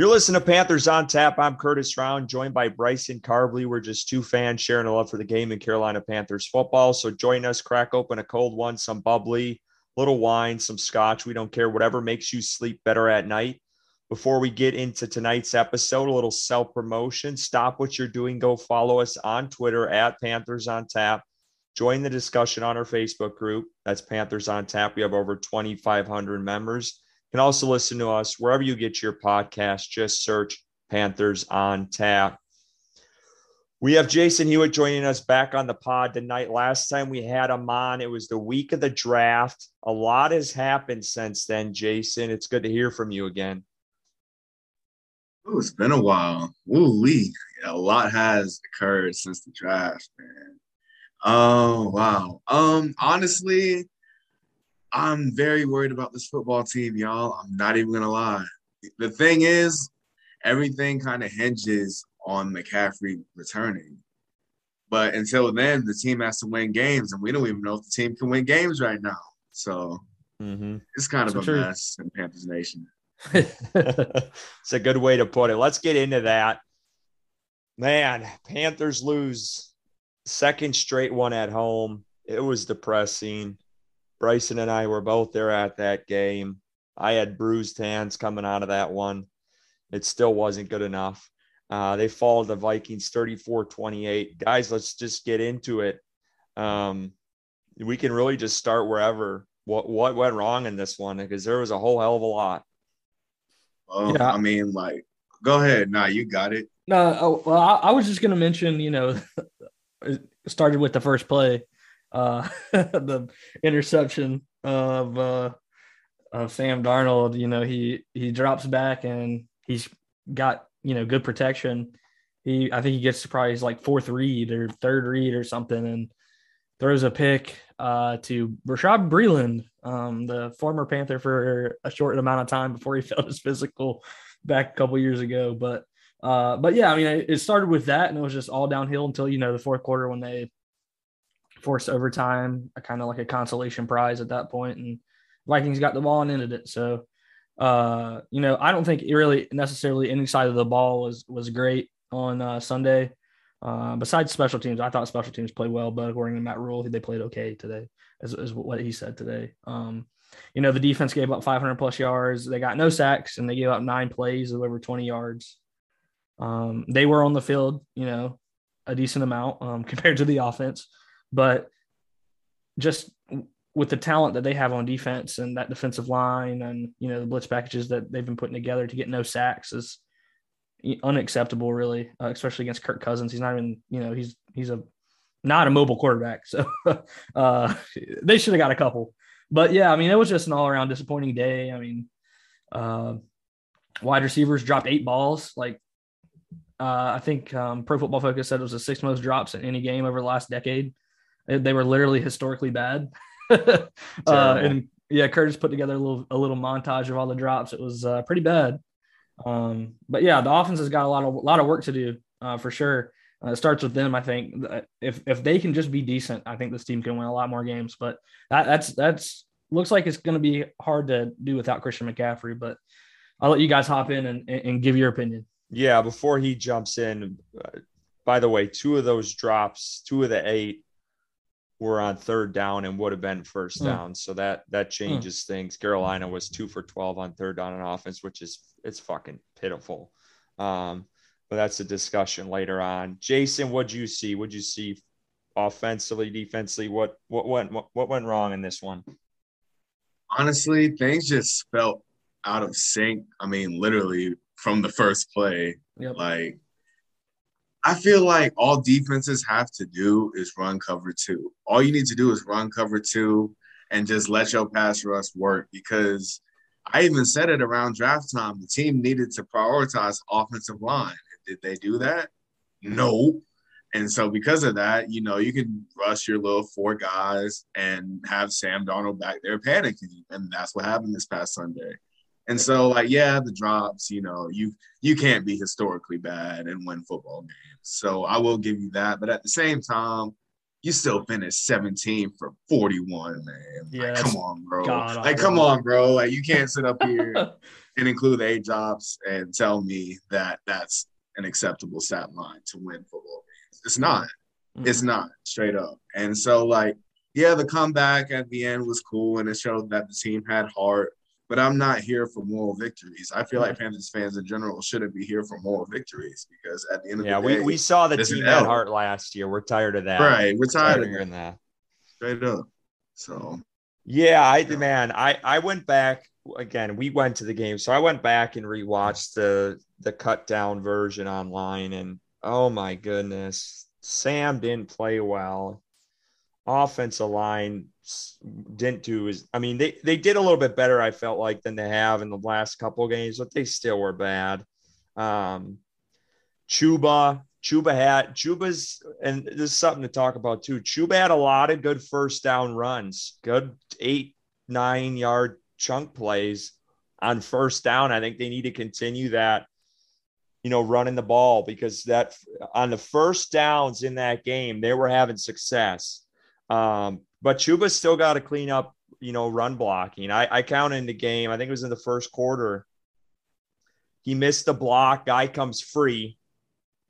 You're listening to Panthers on Tap. I'm Curtis Round, joined by Bryson Carbley. We're just two fans sharing a love for the game in Carolina Panthers football. So join us, crack open a cold one, some bubbly, little wine, some scotch. We don't care, whatever makes you sleep better at night. Before we get into tonight's episode, a little self promotion. Stop what you're doing. Go follow us on Twitter at Panthers on Tap. Join the discussion on our Facebook group. That's Panthers on Tap. We have over 2,500 members can also listen to us wherever you get your podcast. Just search Panthers on Tap. We have Jason Hewitt joining us back on the pod tonight. Last time we had him on, it was the week of the draft. A lot has happened since then, Jason. It's good to hear from you again. Oh, it's been a while. Ooh, we a lot has occurred since the draft, man. Oh wow. Um, honestly, I'm very worried about this football team, y'all. I'm not even gonna lie. The thing is, everything kind of hinges on McCaffrey returning. But until then, the team has to win games, and we don't even know if the team can win games right now. So mm-hmm. it's kind of a true. mess in Panthers Nation. it's a good way to put it. Let's get into that. Man, Panthers lose second straight one at home. It was depressing. Bryson and I were both there at that game. I had bruised hands coming out of that one. It still wasn't good enough. Uh, they followed the Vikings 34 28. Guys, let's just get into it. Um, we can really just start wherever. What, what went wrong in this one? Because there was a whole hell of a lot. Well, yeah. I mean, like, go ahead. Nah, you got it. No, oh, well, I, I was just going to mention, you know, it started with the first play uh, the interception of uh, of Sam Darnold. You know, he he drops back and he's got you know good protection. He I think he gets probably like fourth read or third read or something, and throws a pick uh, to Bashaud Breeland, um, the former Panther for a short amount of time before he failed his physical back a couple years ago. But uh, but yeah, I mean, it started with that, and it was just all downhill until you know the fourth quarter when they forced overtime, a kind of like a consolation prize at that point, and Vikings got the ball and ended it. So, uh, you know, I don't think it really necessarily any side of the ball was was great on uh, Sunday. Uh, besides special teams, I thought special teams played well, but according to Matt Rhule, they played okay today, is, is what he said today. Um, you know, the defense gave up 500 plus yards. They got no sacks and they gave up nine plays of over 20 yards. Um, they were on the field, you know, a decent amount um, compared to the offense. But just with the talent that they have on defense and that defensive line and you know the blitz packages that they've been putting together to get no sacks is unacceptable really uh, especially against Kirk Cousins. He's not even you know he's he's a not a mobile quarterback. So uh, they should have got a couple. But yeah I mean it was just an all around disappointing day. I mean uh, wide receivers dropped eight balls. Like uh, I think um, Pro Football Focus said it was the sixth most drops in any game over the last decade they were literally historically bad. uh, and yeah, Curtis put together a little a little montage of all the drops. It was uh, pretty bad. Um, but yeah, the offense has got a lot of a lot of work to do uh, for sure. Uh, it starts with them. I think if if they can just be decent, I think this team can win a lot more games. But that, that's that's looks like it's going to be hard to do without Christian McCaffrey. But I'll let you guys hop in and, and give your opinion. Yeah, before he jumps in, uh, by the way, two of those drops, two of the eight were on third down and would have been first mm. down. So that that hmm. changes mm. things. Carolina was two for 12 on third down on offense, which is it's fucking pitiful. Um, but that's a discussion later on. Jason, what'd you see? What'd you see offensively, defensively? What what went what, what went wrong in this one? Honestly, things just felt out of sync. I mean, literally from the first play. Yep. Like I feel like all defenses have to do is run cover two. All you need to do is run cover two and just let your pass rush work because I even said it around draft time. The team needed to prioritize offensive line. Did they do that? No. And so because of that, you know, you can rush your little four guys and have Sam Darnold back there panicking. And that's what happened this past Sunday. And so, like, yeah, the drops, you know, you you can't be historically bad and win football games. So I will give you that. But at the same time, you still finished 17 for 41, man. Yeah, like, come on, bro. God, like, come on, bro. Like, you can't sit up here and include eight drops and tell me that that's an acceptable stat line to win football games. It's not. Mm-hmm. It's not straight up. And so, like, yeah, the comeback at the end was cool and it showed that the team had heart. But I'm not here for moral victories. I feel like Panthers fans in general shouldn't be here for moral victories because at the end of yeah, the day, we, we saw the team had heart last year. We're tired of that. Right, we're tired, of that. Straight up. So yeah, I yeah. man, I I went back again. We went to the game, so I went back and rewatched the the cut down version online, and oh my goodness, Sam didn't play well offensive line didn't do is I mean they they did a little bit better I felt like than they have in the last couple games but they still were bad. Um Chuba Chuba had Chuba's and this is something to talk about too. Chuba had a lot of good first down runs, good eight nine yard chunk plays on first down. I think they need to continue that you know, running the ball because that on the first downs in that game, they were having success. Um, but Chuba's still got to clean up, you know, run blocking. I, I counted in the game. I think it was in the first quarter. He missed the block. Guy comes free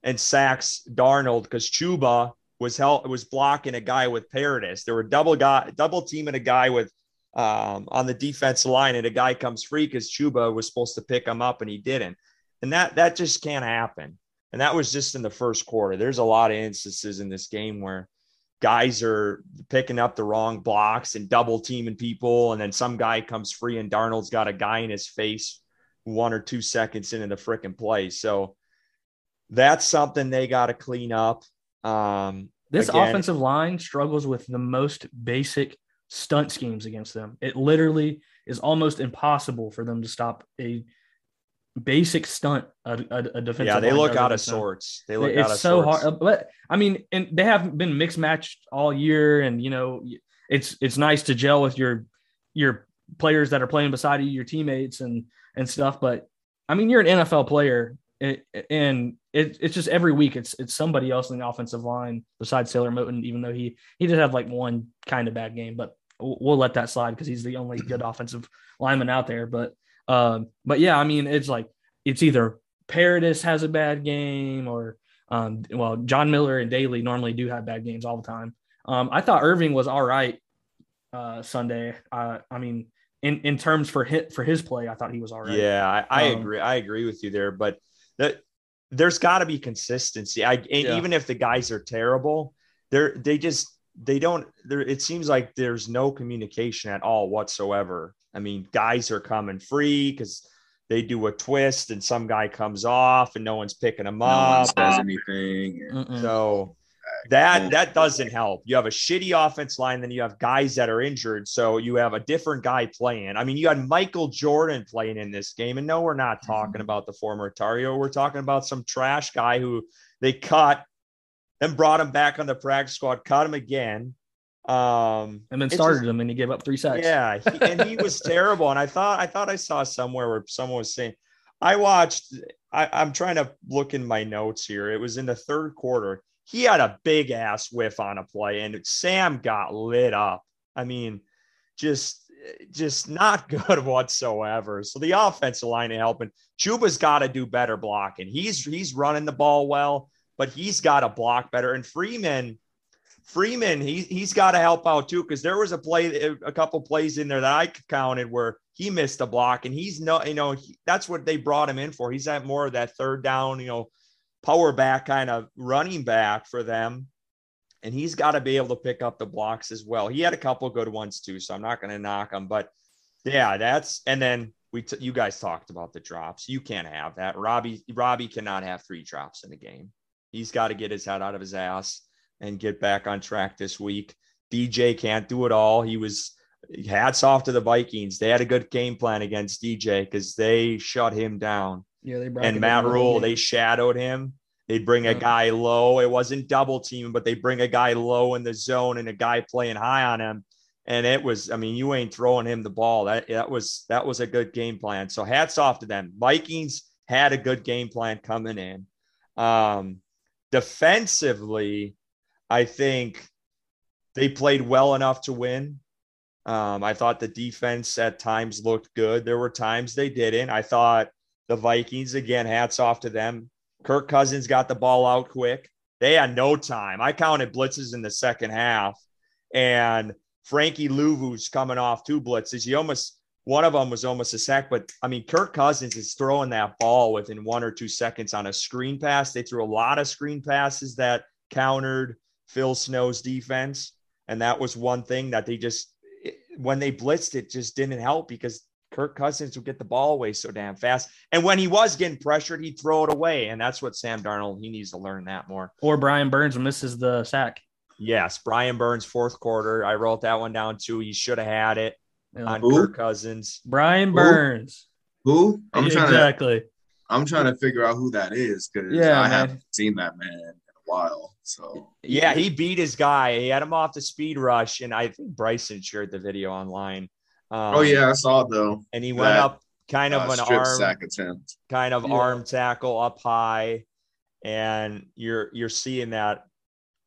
and sacks Darnold because Chuba was held was blocking a guy with Paradis. There were double guy double teaming a guy with um, on the defense line, and a guy comes free because Chuba was supposed to pick him up and he didn't. And that that just can't happen. And that was just in the first quarter. There's a lot of instances in this game where guys are picking up the wrong blocks and double teaming people. And then some guy comes free and Darnold's got a guy in his face one or two seconds into the freaking play. So that's something they got to clean up. Um, this again, offensive line struggles with the most basic stunt schemes against them. It literally is almost impossible for them to stop a basic stunt a, a, a defensive. Yeah, they look out of sorts. They look it's out of sorts so sorts. hard. But I mean, and they haven't been mixed matched all year, and you know, it's it's nice to gel with your your players that are playing beside you, your teammates, and and stuff. But I mean, you're an NFL player, and it, it's just every week it's it's somebody else in the offensive line besides Taylor Moton, even though he he did have like one kind of bad game, but we'll let that slide because he's the only good offensive lineman out there. But um, but yeah, I mean, it's like it's either Paradis has a bad game or um, well, John Miller and Daley normally do have bad games all the time. Um, I thought Erving was all right uh, Sunday. Uh, I mean, in, in terms for hit for his play, I thought he was all right. Yeah, I, I um, agree. I agree with you there, but that there's got to be consistency. I yeah. even if the guys are terrible, they're they just they don't. There it seems like there's no communication at all whatsoever I mean, guys are coming free because they do a twist and some guy comes off and no one's picking them no up. says anything. So that that doesn't help. You have a shitty offense line, then you have guys that are injured. So you have a different guy playing. I mean, you had Michael Jordan playing in this game. And no, we're not talking mm-hmm. about the former Tario. We're talking about some trash guy who they cut, then brought him back on the practice squad, cut him again. Um, and then started just, him, and he gave up three sacks. Yeah, he, and he was terrible. And I thought, I thought I saw somewhere where someone was saying, I watched. I, I'm trying to look in my notes here. It was in the third quarter. He had a big ass whiff on a play, and Sam got lit up. I mean, just just not good whatsoever. So the offensive line is helping. Chuba's got to do better blocking. He's he's running the ball well, but he's got to block better. And Freeman Freeman, he he's got to help out too because there was a play, a couple plays in there that I counted where he missed a block, and he's no, you know, he, that's what they brought him in for. He's at more of that third down, you know, power back kind of running back for them, and he's got to be able to pick up the blocks as well. He had a couple good ones too, so I'm not going to knock him, but yeah, that's and then we t- you guys talked about the drops. You can't have that. Robbie Robbie cannot have three drops in a game. He's got to get his head out of his ass and get back on track this week. DJ can't do it all. He was hats off to the Vikings. They had a good game plan against DJ because they shut him down. Yeah, they and Matt Rhule, they shadowed him. They'd bring a guy low. It wasn't double teaming, but they bring a guy low in the zone and a guy playing high on him. And it was, I mean, you ain't throwing him the ball. That that was that was a good game plan. So hats off to them. Vikings had a good game plan coming in. Um, defensively, I think they played well enough to win. Um, I thought the defense at times looked good. There were times they didn't. I thought the Vikings, again, hats off to them. Kirk Cousins got the ball out quick. They had no time. I counted blitzes in the second half, and Frankie Luvu's coming off two blitzes. He almost one of them was almost a sack, but I mean, Kirk Cousins is throwing that ball within one or two seconds on a screen pass. They threw a lot of screen passes that countered Phil Snow's defense, and that was one thing that they just when they blitzed it just didn't help because Kirk Cousins would get the ball away so damn fast. And when he was getting pressured, he'd throw it away. And that's what Sam Darnold, he needs to learn that more. Or Brian Burns misses the sack. Yes, Brian Burns, fourth quarter. I wrote that one down too. He should have had it yeah. on Who? Kirk Cousins. Brian Burns. Who? I'm trying exactly. to I'm trying to figure out who that is because yeah, I man. haven't seen that man in a while. So yeah, he beat his guy. He had him off the speed rush, and I think Bryson shared the video online. Um, oh yeah, I saw it though. And he went up kind of uh, an arm sack attempt, kind of yeah. arm tackle up high, and you're you're seeing that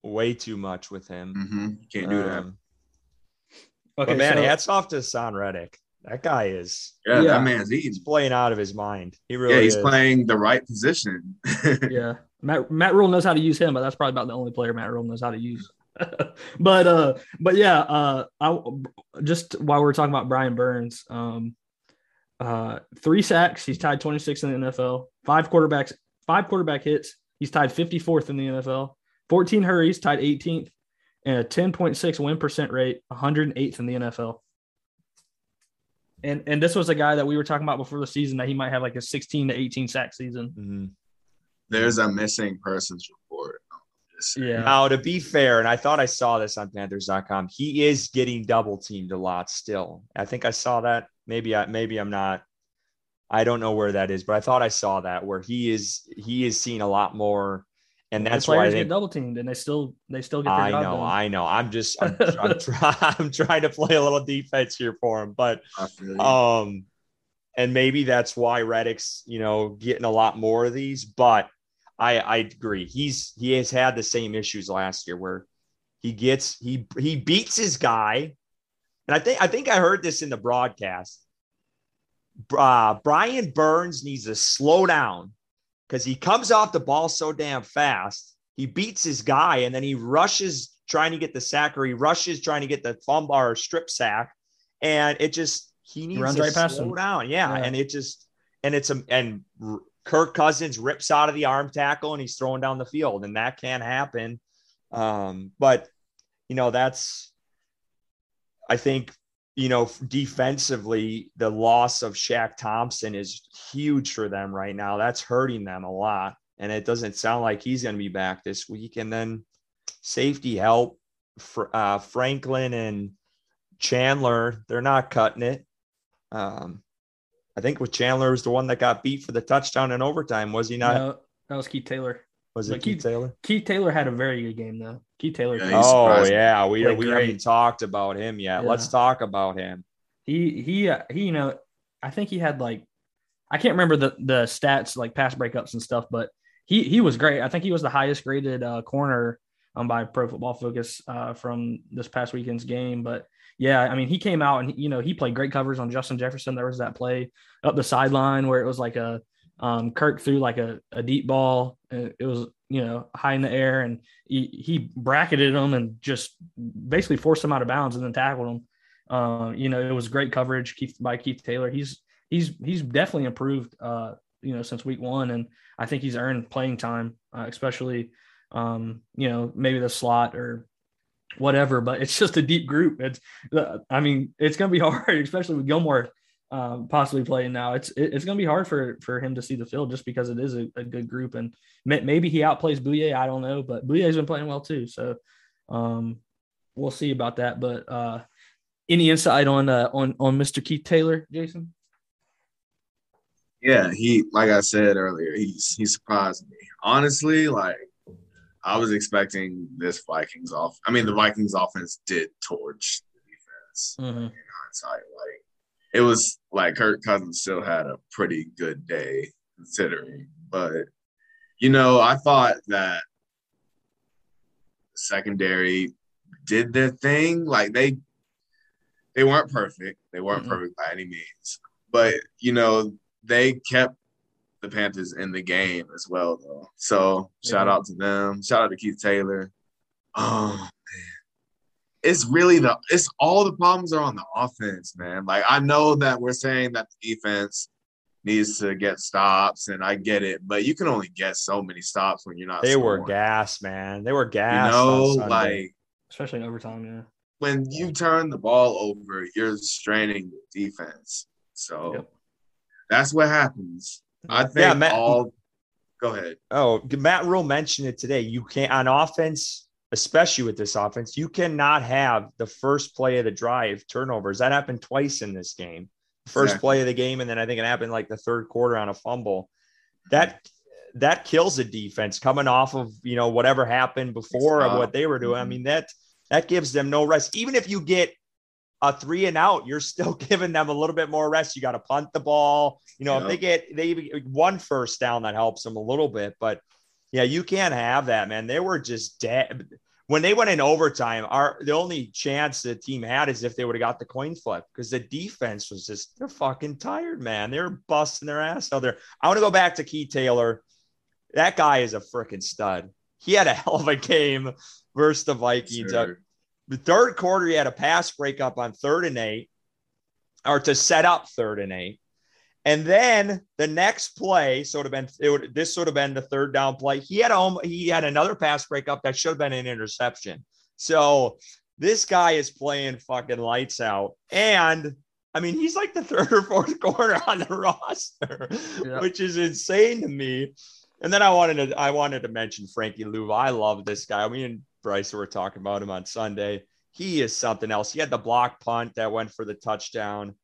way too much with him. Mm-hmm. Can't do um, that. Okay, but man, so, hats off to Haason Reddick. That guy is yeah, yeah. that man's he's playing out of his mind. He really yeah, he's is. playing the right position. yeah. Matt Matt Rhule knows how to use him, but that's probably about the only player Matt Rhule knows how to use. but uh but yeah, uh I just while we are talking about Brian Burns, um uh three sacks, he's tied 26 in the NFL, five quarterbacks, five quarterback hits, he's tied 54th in the NFL. 14 hurries, tied 18th, and a 10.6 win percent rate, 108th in the NFL. And and this was a guy that we were talking about before the season that he might have like a 16 to 18 sack season. Mm-hmm. There's a missing persons report. Yeah. Now, to be fair, and I thought I saw this on Panthers.com, he is getting double teamed a lot still. I think I saw that. Maybe I maybe I'm not. I don't know where that is, but I thought I saw that where he is he is seeing a lot more and that's why they get double teamed, and they still they still get. I know, done. I know. I'm just I'm, I'm, try, I'm trying to play a little defense here for him, but um, and maybe that's why Reddick's you know getting a lot more of these. But I I agree. He's he has had the same issues last year where he gets he he beats his guy, and I think I think I heard this in the broadcast. Uh, Brian Burns needs to slow down because he comes off the ball so damn fast. He beats his guy and then he rushes trying to get the sack or he rushes trying to get the fumble or strip sack. And it just, he needs Runs to right slow him. down. Yeah. yeah. And it just, and it's a, and Kirk Cousins rips out of the arm tackle and he's throwing down the field and that can't happen. Um, but, you know, that's, I think you know, defensively, the loss of Shaq Thompson is huge for them right now. That's hurting them a lot. And it doesn't sound like he's going to be back this week. And then safety help, for, uh, Franklin and Chandler, they're not cutting it. Um, I think with Chandler was the one that got beat for the touchdown in overtime, was he not? No, that was Keith Taylor. Was it Keith, Keith, Taylor? Keith Taylor had a very good game though. Keith Taylor. Yeah, oh yeah, we we great. haven't talked about him yet. Yeah. Let's talk about him. He he uh, he. You know, I think he had like I can't remember the the stats like pass breakups and stuff, but he he was great. I think he was the highest graded uh, corner um, by Pro Football Focus uh, from this past weekend's game. But yeah, I mean, he came out and you know he played great covers on Justin Jefferson. There was that play up the sideline where it was like a um, Kirk threw like a, a deep ball. It was, you know, high in the air and he, he bracketed him and just basically forced him out of bounds and then tackled him. Uh, you know, it was great coverage Keith, by Keith Taylor. He's, he's, he's definitely improved, uh, you know, since week one. And I think he's earned playing time, uh, especially, um, you know, maybe the slot or whatever, but it's just a deep group. It's, I mean, it's going to be hard, especially with Gilmore um, possibly playing now. It's it's going to be hard for for him to see the field just because it is a, a good group and maybe he outplays Bouye. I don't know, but Bouye's been playing well too. So um, we'll see about that. But uh, any insight on uh, on on Mr. Keith Taylor, Jason? Yeah, he like I said earlier, he's he surprised me. Honestly, like I was expecting this Vikings off. I mean, the Vikings offense did torch the defense mm-hmm. in hindsight. Like it was like Kirk Cousins still had a pretty good day considering. But you know, I thought that secondary did their thing. Like they they weren't perfect. They weren't mm-hmm. perfect by any means. But you know, they kept the Panthers in the game as well though. So shout out to them. Shout out to Keith Taylor. Oh man. It's really the it's all the problems are on the offense, man. Like I know that we're saying that the defense needs to get stops, and I get it, but you can only get so many stops when you're not. They scoring. were gas, man. They were gas. You know, like especially in overtime. Yeah. When you turn the ball over, you're straining the defense. So yep. that's what happens. I think yeah, Matt, all. Go ahead. Oh, Matt Rhule mentioned it today. You can't on offense, especially with this offense, you cannot have the first play of the drive turnovers. That happened twice in this game first play of the game, and then I think it happened like the third quarter on a fumble. That that kills a defense coming off of you know whatever happened before of what they were doing. Mm-hmm. I mean that that gives them no rest. Even if you get a three and out, you're still giving them a little bit more rest. You got to punt the ball. You know, yep. if they get they one first down, that helps them a little bit. But yeah, you can't have that, man. They were just dead when they went in overtime, our the only chance the team had is if they would have got the coin flip because the defense was just they're fucking tired, man. They're busting their ass out there. I want to go back to Keith Taylor. That guy is a freaking stud. He had a hell of a game versus the Vikings. Uh, sure. The third quarter, he had a pass breakup on third and eight, or to set up third and eight. And then the next play, so it would have been it would this would have been the third down play. He had home, he had another pass breakup that should have been an interception. So this guy is playing fucking lights out. And I mean, he's like the third or fourth corner on the roster, yeah. which is insane to me. And then I wanted to I wanted to mention Frankie Luvu. I love this guy. I and Bryce were talking about him on Sunday. He is something else. He had the block punt that went for the touchdown.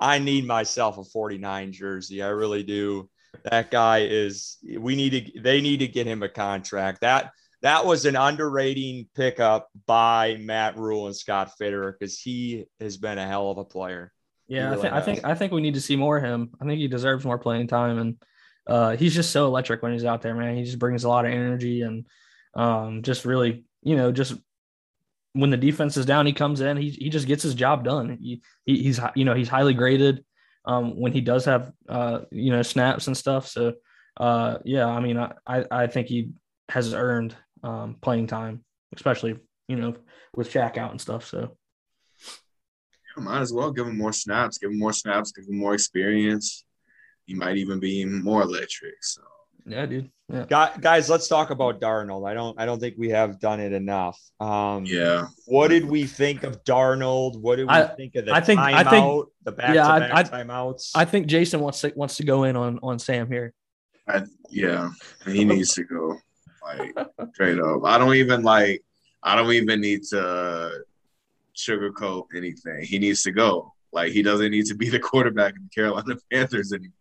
I need myself a 49 jersey. I really do. That guy is we need to they need to get him a contract. That that was an underrating pickup by Matt Rhule and Scott Fitterer because he has been a hell of a player. Yeah, really I, think, I think I think we need to see more of him. I think he deserves more playing time, and uh, he's just so electric when he's out there, man. He just brings a lot of energy and um, just really, you know, just when the defense is down, he comes in. He he just gets his job done. He, he he's you know he's highly graded um, when he does have uh, you know snaps and stuff. So uh, yeah, I mean I I think he has earned um, playing time, especially you know with Shaq out and stuff. So yeah, might as well give him more snaps, give him more snaps, give him more experience. He might even be more electric. So yeah, dude. Yeah. Guys, let's talk about Darnold. I don't I don't think we have done it enough. Um, yeah. What did we think of Darnold? What did we I, think of the I think, timeout, I think, the back yeah, to back timeouts? I think Jason wants to wants to go in on on Sam here. I, yeah, he needs to go like straight up. I don't even like I don't even need to sugarcoat anything. He needs to go. Like he doesn't need to be the quarterback of the Carolina Panthers anymore.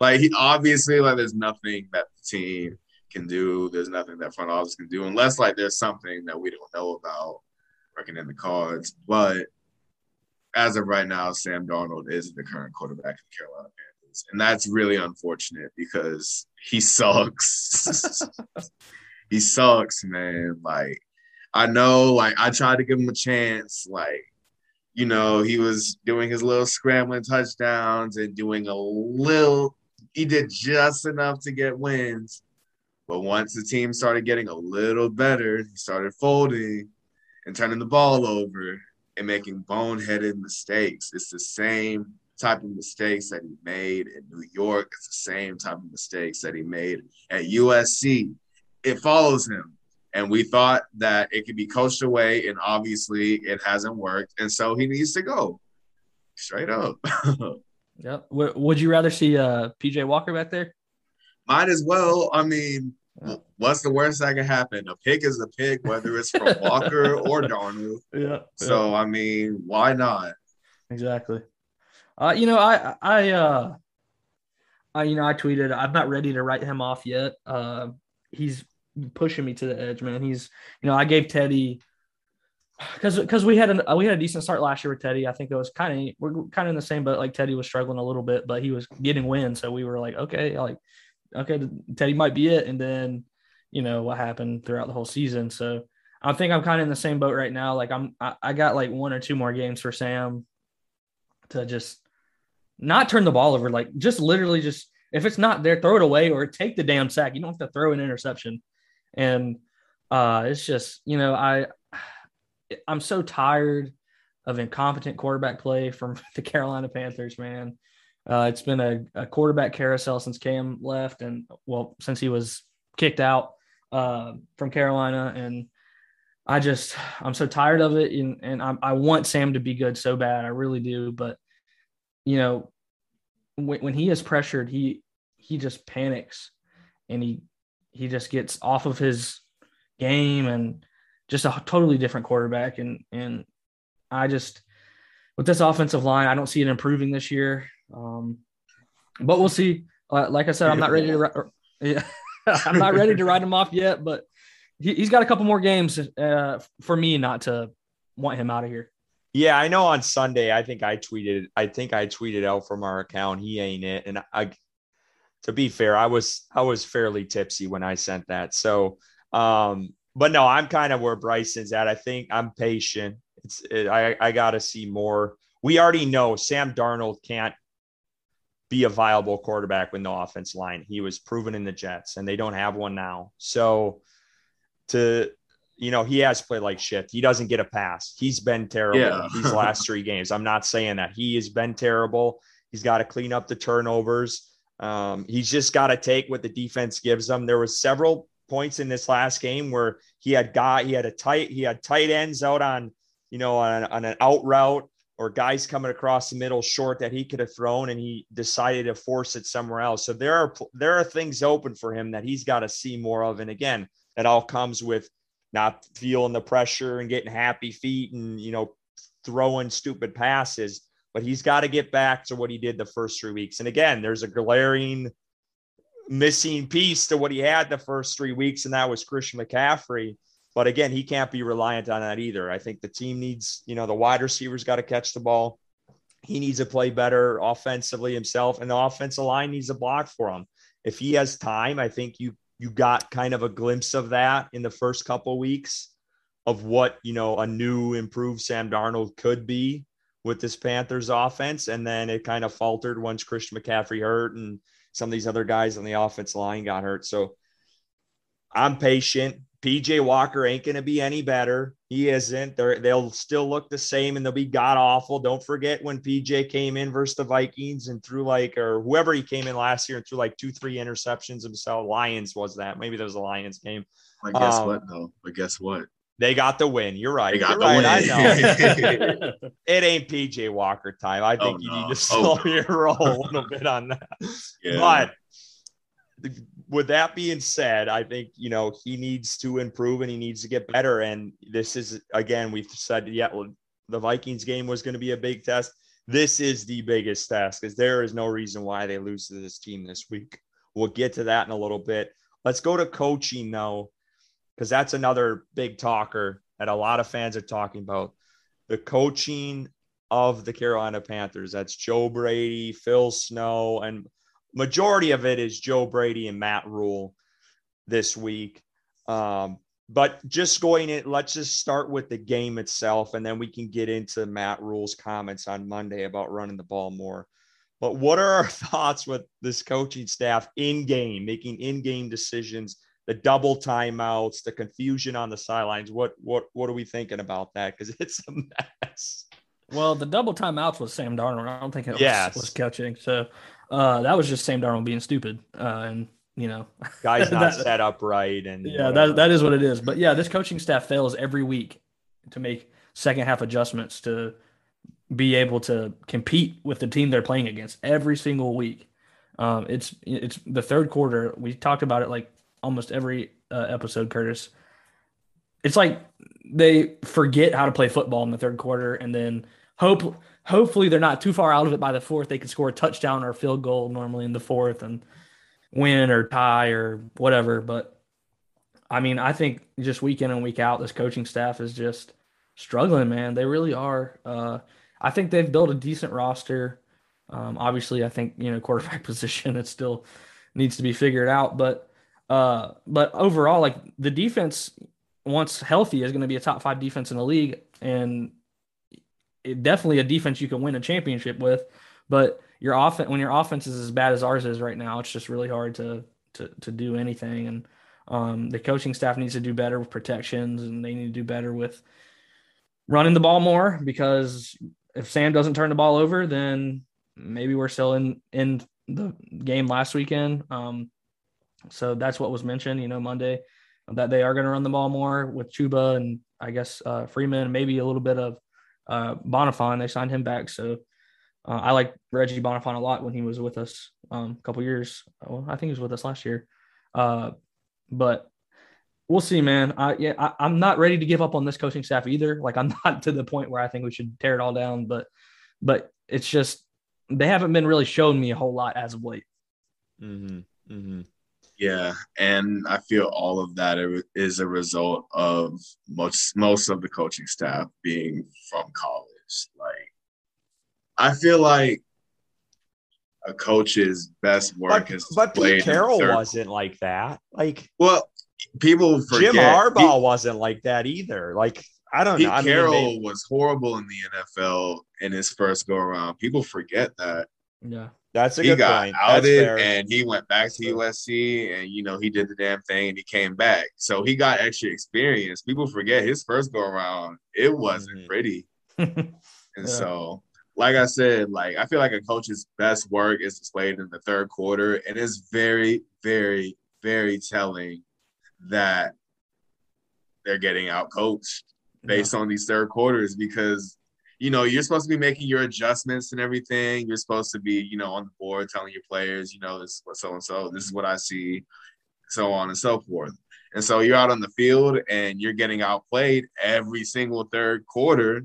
Like he obviously like there's nothing that the team can do. There's nothing that front office can do unless like there's something that we don't know about working in the cards. But as of right now, Sam Darnold is the current quarterback of the Carolina Panthers. And that's really unfortunate because he sucks. he sucks, man. Like I know, like I tried to give him a chance, like you know, he was doing his little scrambling touchdowns and doing a little, he did just enough to get wins. But once the team started getting a little better, he started folding and turning the ball over and making boneheaded mistakes. It's the same type of mistakes that he made in New York. It's the same type of mistakes that he made at USC. It follows him and we thought that it could be coached away, and obviously it hasn't worked, and so he needs to go straight up. yeah. Would you rather see uh, PJ Walker back there? Might as well. I mean, yeah. what's the worst that can happen? A pick is a pick, whether it's from Walker or Darnold. Yeah. So yeah. I mean, why not? Exactly. Uh, you know, I I uh I you know I tweeted I'm not ready to write him off yet. Uh, he's pushing me to the edge, man. He's, you know, I gave Teddy because because we had a uh, we had a decent start last year with Teddy. I think it was kind of we're kind of in the same, but like Teddy was struggling a little bit, but he was getting wins, so we were like, okay, like okay, Teddy might be it. And then, you know, what happened throughout the whole season. So I think I'm kind of in the same boat right now. Like I'm, I, I got like one or two more games for Sam to just not turn the ball over. Like just literally just if it's not there, throw it away or take the damn sack. You don't have to throw an interception. And uh, it's just you know I I'm so tired of incompetent quarterback play from the Carolina Panthers, man. Uh, it's been a, a, quarterback carousel since Cam left, and well, since he was kicked out uh, from Carolina, and I just I'm so tired of it, and, and I, I want Sam to be good so bad, I really do, but you know, when, when he is pressured, he he just panics, and he he just gets off of his game, and just a totally different quarterback, and and I just with this offensive line, I don't see it improving this year. Um, but we'll see. Uh, like I said, I'm not ready to. Yeah, I'm not ready to write him off yet, but he, has got a couple more games uh, for me not to want him out of here. Yeah, I know. On Sunday, I think I tweeted. I think I tweeted out from our account. He ain't it, and I. To be fair, I was I was fairly tipsy when I sent that. So, um, but no, I'm kind of where Bryson's at. I think I'm patient. It's it, I I got to see more. We already know Sam Darnold can't be a viable quarterback with no offense line. He was proven in the Jets, and they don't have one now. So to you know, he has played like shit. He doesn't get a pass. He's been terrible yeah. these last three games. I'm not saying that he has been terrible. He's got to clean up the turnovers. Um, he's just got to take what the defense gives him. There was several points in this last game where he had got he had a tight he had tight ends out on you know on, on an out route or guys coming across the middle short that he could have thrown and he decided to force it somewhere else. So there are there are things open for him that he's got to see more of. And again, that all comes with not feeling the pressure and getting happy feet and you know throwing stupid passes. But he's got to get back to what he did the first three weeks. And again, there's a glaring missing piece to what he had the first three weeks, and that was Christian McCaffrey. But again, he can't be reliant on that either. I think the team needs, you know, the wide receivers got to catch the ball. He needs to play better offensively himself, and the offensive line needs a block for him. If he has time, I think you you got kind of a glimpse of that in the first couple of weeks of what you know a new improved Sam Darnold could be with this Panthers offense, and then it kind of faltered once Christian McCaffrey hurt and some of these other guys on the offense line got hurt. So I'm patient. PJ Walker ain't going to be any better. He isn't. They're, they'll still look the same and they'll be god awful. Don't forget when PJ came in versus the Vikings and threw like, or whoever he came in last year and threw like two, three interceptions himself. Lions was that. Maybe there was a Lions game. But guess um, what, though? But guess what? They got the win. You're right. They got You're the right. win. I know. it ain't PJ Walker time. I oh, think oh, you no. need to oh, slow oh, your roll a little bit on that. Yeah. But with that being said, I think you know he needs to improve and he needs to get better. And this is again, we've said yeah, well, the Vikings game was going to be a big test. This is the biggest test because there is no reason why they lose to this team this week. We'll get to that in a little bit. Let's go to coaching though, because that's another big talker that a lot of fans are talking about. The coaching of the Carolina Panthers. That's Joe Brady, Phil Snow, and majority of it is Joe Brady and Matt Rhule this week. Um, but just going in, let's just start with the game itself, and then we can get into Matt Rhule's comments on Monday about running the ball more. But what are our thoughts with this coaching staff in game, making in game decisions, the double timeouts, the confusion on the sidelines? What what what are we thinking about that? Because it's a mess. Well, the double timeouts was Sam Darnold. I don't think it was, yes. was coaching. So uh, that was just Sam Darnold being stupid, uh, and you know, guys not that, set up right, and yeah, that that is what it is. But yeah, this coaching staff fails every week to make second half adjustments to be able to compete with the team they're playing against every single week. Um, it's it's the third quarter. We talked about it like almost every uh, episode, Curtis. It's like they forget how to play football in the third quarter, and then hope hopefully they're not too far out of it by the fourth. They can score a touchdown or a field goal normally in the fourth and win or tie or whatever. But I mean, I think just week in and week out, this coaching staff is just struggling, man. They really are. Uh, I think they've built a decent roster. Um, obviously, I think you know quarterback position it still needs to be figured out, but uh, but overall, like the defense, once healthy, is going to be a top five defense in the league, and it, definitely a defense you can win a championship with. But your offense, when your offense is as bad as ours is right now, it's just really hard to to to do anything. And um, the coaching staff needs to do better with protections, and they need to do better with running the ball more because if Sam doesn't turn the ball over, then maybe we're still in in the game last weekend. Um, so that's what was mentioned, you know, Monday that they are going to run the ball more with Chuba and I guess uh, Freeman, maybe a little bit of uh, Bonnafon. They signed him back, so uh, I like Reggie Bonnafon a lot when he was with us um, a couple years. Well, I think he was with us last year, uh, but we'll see, man. I, yeah, I, am not ready to give up on this coaching staff either. Like I'm not to the point where I think we should tear it all down, but but it's just they haven't been really showing me a whole lot as of late. Mm-hmm. Mm-hmm. Yeah, and I feel all of that is a result of most most of the coaching staff being from college. Like, I feel like a coach's best work but, is but Pete Carroll wasn't like that. Like, well, people forget Jim Harbaugh wasn't like that either. Like, I don't Pete know. I Carroll mean, they, was horrible in the NFL in his first go around. People forget that. Yeah. That's a he good got point. outed and he went back to USC and you know he did the damn thing and he came back. So he got extra experience. People forget his first go around, it wasn't mm-hmm. pretty. and yeah. so, like I said, like I feel like a coach's best work is displayed in the third quarter, and it's very, very, very telling that they're getting out coached based yeah. on these third quarters because you know, you're supposed to be making your adjustments and everything. You're supposed to be, you know, on the board telling your players, you know, this is what so and so, this is what I see, so on and so forth. And so you're out on the field and you're getting outplayed every single third quarter.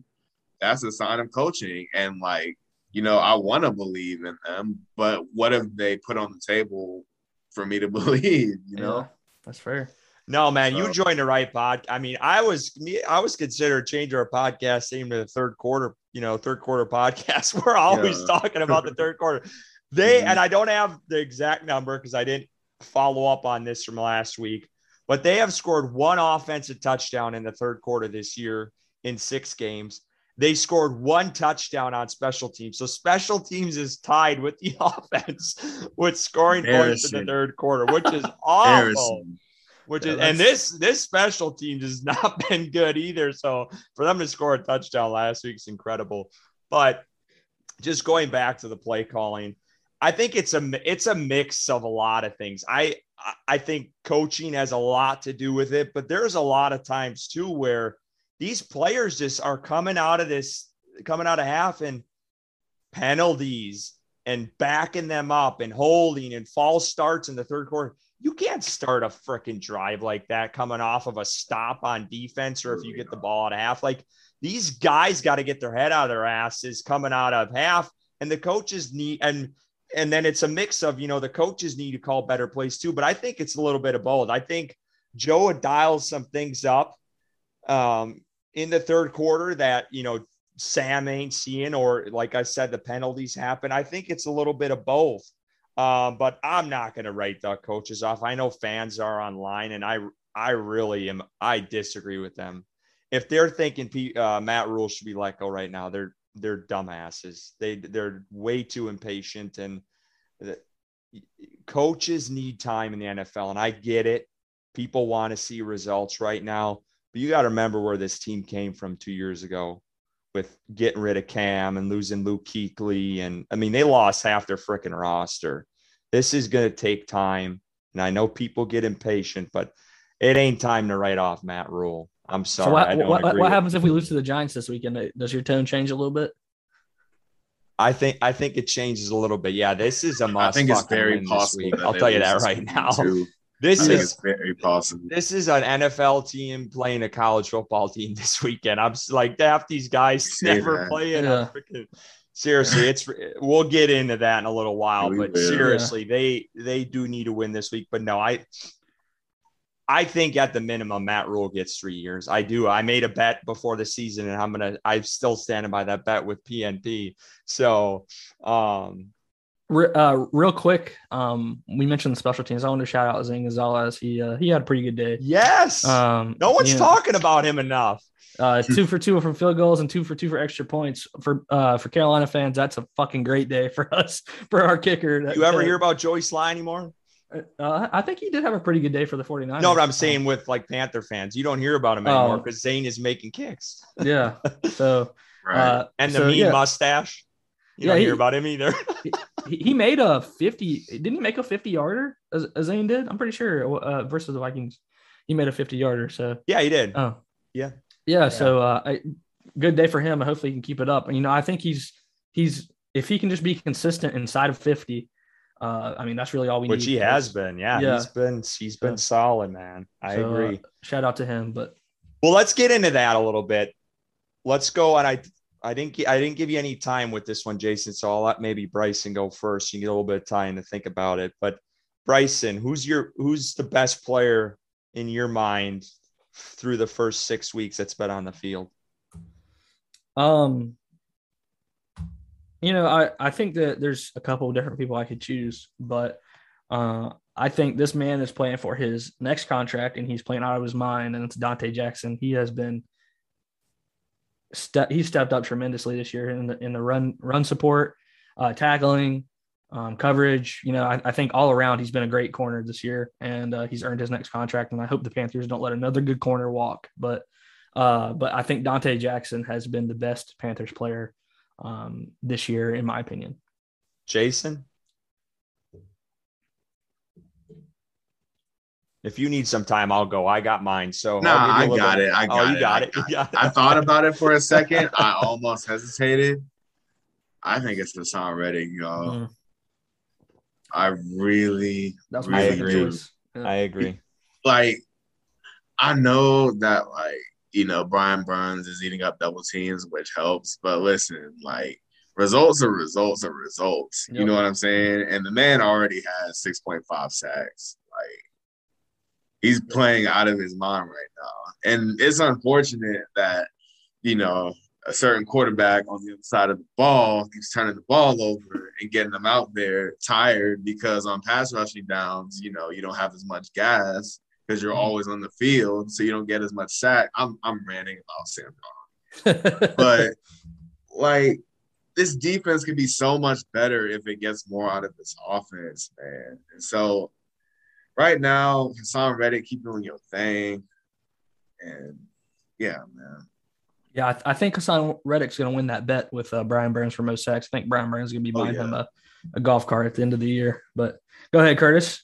That's a sign of coaching. And like, you know, I want to believe in them, but what have they put on the table for me to believe, you know? Yeah, that's fair. No, man, so. you joined the right pod. I mean, I was me, I was considered changing our podcast name to the third quarter, you know, third quarter podcast. We're always yeah. talking about the third quarter. They mm-hmm. and I don't have the exact number because I didn't follow up on this from last week, but they have scored one offensive touchdown in the third quarter this year in six games. They scored one touchdown on special teams. So special teams is tied with the offense with scoring points in the third quarter, which is awful which yeah, is and this this special team has not been good either. So for them to score a touchdown last week is incredible. But just going back to the play calling, I think it's a it's a mix of a lot of things. I I think coaching has a lot to do with it, but there's a lot of times too where these players just are coming out of this coming out of half and penalties and backing them up and holding and false starts in the third quarter you can't start a freaking drive like that coming off of a stop on defense or if you get the ball at half. Like these guys got to get their head out of their asses coming out of half, and the coaches need and and then it's a mix of you know the coaches need to call better plays too. But I think it's a little bit of both. I think Joe dials some things up um, in the third quarter that you know Sam ain't seeing, or like I said, the penalties happen. I think it's a little bit of both. Um, but I'm not going to write the coaches off. I know fans are online, and I I really am. I disagree with them. If they're thinking uh, Matt Rhule should be let go right now, they're they're dumbasses. They they're way too impatient, and the, coaches need time in the NFL. And I get it. People want to see results right now, but you got to remember where this team came from two years ago with getting rid of Cam and losing Luke Kuechly. And I mean, they lost half their freaking roster. This is going to take time. And I know people get impatient, but it ain't time to write off Matt Rhule. I'm sorry. So what, what, what happens if we lose to the Giants this weekend? Does your tone change a little bit? I think I think it changes a little bit. Yeah, this is a must. I think it's very possible. I'll tell you that right now. Too. This is very possible. This is an NFL team playing a college football team this weekend. I'm like half these guys never play in yeah. a freaking. Seriously, it's we'll get into that in a little while, but will. seriously, yeah. they they do need to win this week. But no, I I think at the minimum, Matt Rhule gets three years. I do. I made a bet before the season, and I'm gonna. I'm still standing by that bet with PNP. So, um, uh, real quick, um, we mentioned the special teams. I want to shout out Zane Gonzalez. He uh, he had a pretty good day. Yes. Um, no one's you know, talking about him enough. Uh, two for two from field goals and two for two for extra points for uh, for Carolina fans. That's a fucking great day for us for our kicker. You ever hear about Joey Slye anymore? Uh, I think he did have a pretty good day for the 49ers. No, but I'm saying with like Panther fans, you don't hear about him anymore because oh. Zane is making kicks. yeah. So, right. uh, and the so, mean yeah. mustache. You yeah, don't he, hear about him either. he, he, made a 50. Didn't he make a 50 yarder as, as Zane did? I'm pretty sure uh, versus the Vikings. He made a 50 yarder. So, yeah, he did. Oh, yeah. Yeah. yeah. So, uh, I, good day for him. Hopefully, he can keep it up. And, you know, I think he's, he's, if he can just be consistent inside of 50, uh, I mean, that's really all we Which need. Which he has been. Yeah, yeah, He's been, he's been yeah. solid, man. I so, uh, agree. Uh, shout out to him. But, well, let's get into that a little bit. Let's go. And I, I didn't, I didn't give you any time with this one, Jason. So I'll let maybe Bryson go first. You get a little bit of time to think about it. But Bryson, who's your, who's the best player in your mind through the first six weeks that's been on the field? Um, you know, I, I think that there's a couple of different people I could choose, but uh, I think this man is playing for his next contract and he's playing out of his mind, and it's Donte Jackson. He has been ste- he stepped up tremendously this year in the in the run run support, uh, tackling, um, coverage. You know, I, I, think all around he's been a great corner this year, and uh, he's earned his next contract. And I hope the Panthers don't let another good corner walk. But uh, but I think Donte Jackson has been the best Panthers player um, this year, in my opinion. Jason? If you need some time, I'll go. I got mine. So no, I got it. I got oh, you it. got it. You got I, I thought about it for a second. I almost hesitated. I think it's Haason Reddick, y'all. Mm. I really, That's really I agree. Yeah. I agree. Like, I know that like you know, Brian Burns is eating up double teams, which helps. But listen, like results are results are results. Yep. You know what I'm saying? And the man already has 6.5 sacks. He's playing out of his mind right now. And it's unfortunate that, you know, a certain quarterback on the other side of the ball keeps turning the ball over and getting them out there tired because on pass rushing downs, you know, you don't have as much gas because you're mm-hmm. always on the field, so you don't get as much sack. I'm I'm ranting about Sam Darnold, but like this defense could be so much better if it gets more out of this offense, man. And so right now, Haason Reddick, keep doing your thing, and yeah, man. Yeah, I, th- I think Haason Reddick's going to win that bet with uh, Brian Burns for most sacks. I think Brian Burns is going to be oh, buying oh, yeah. him a, a golf cart at the end of the year. But go ahead, Curtis.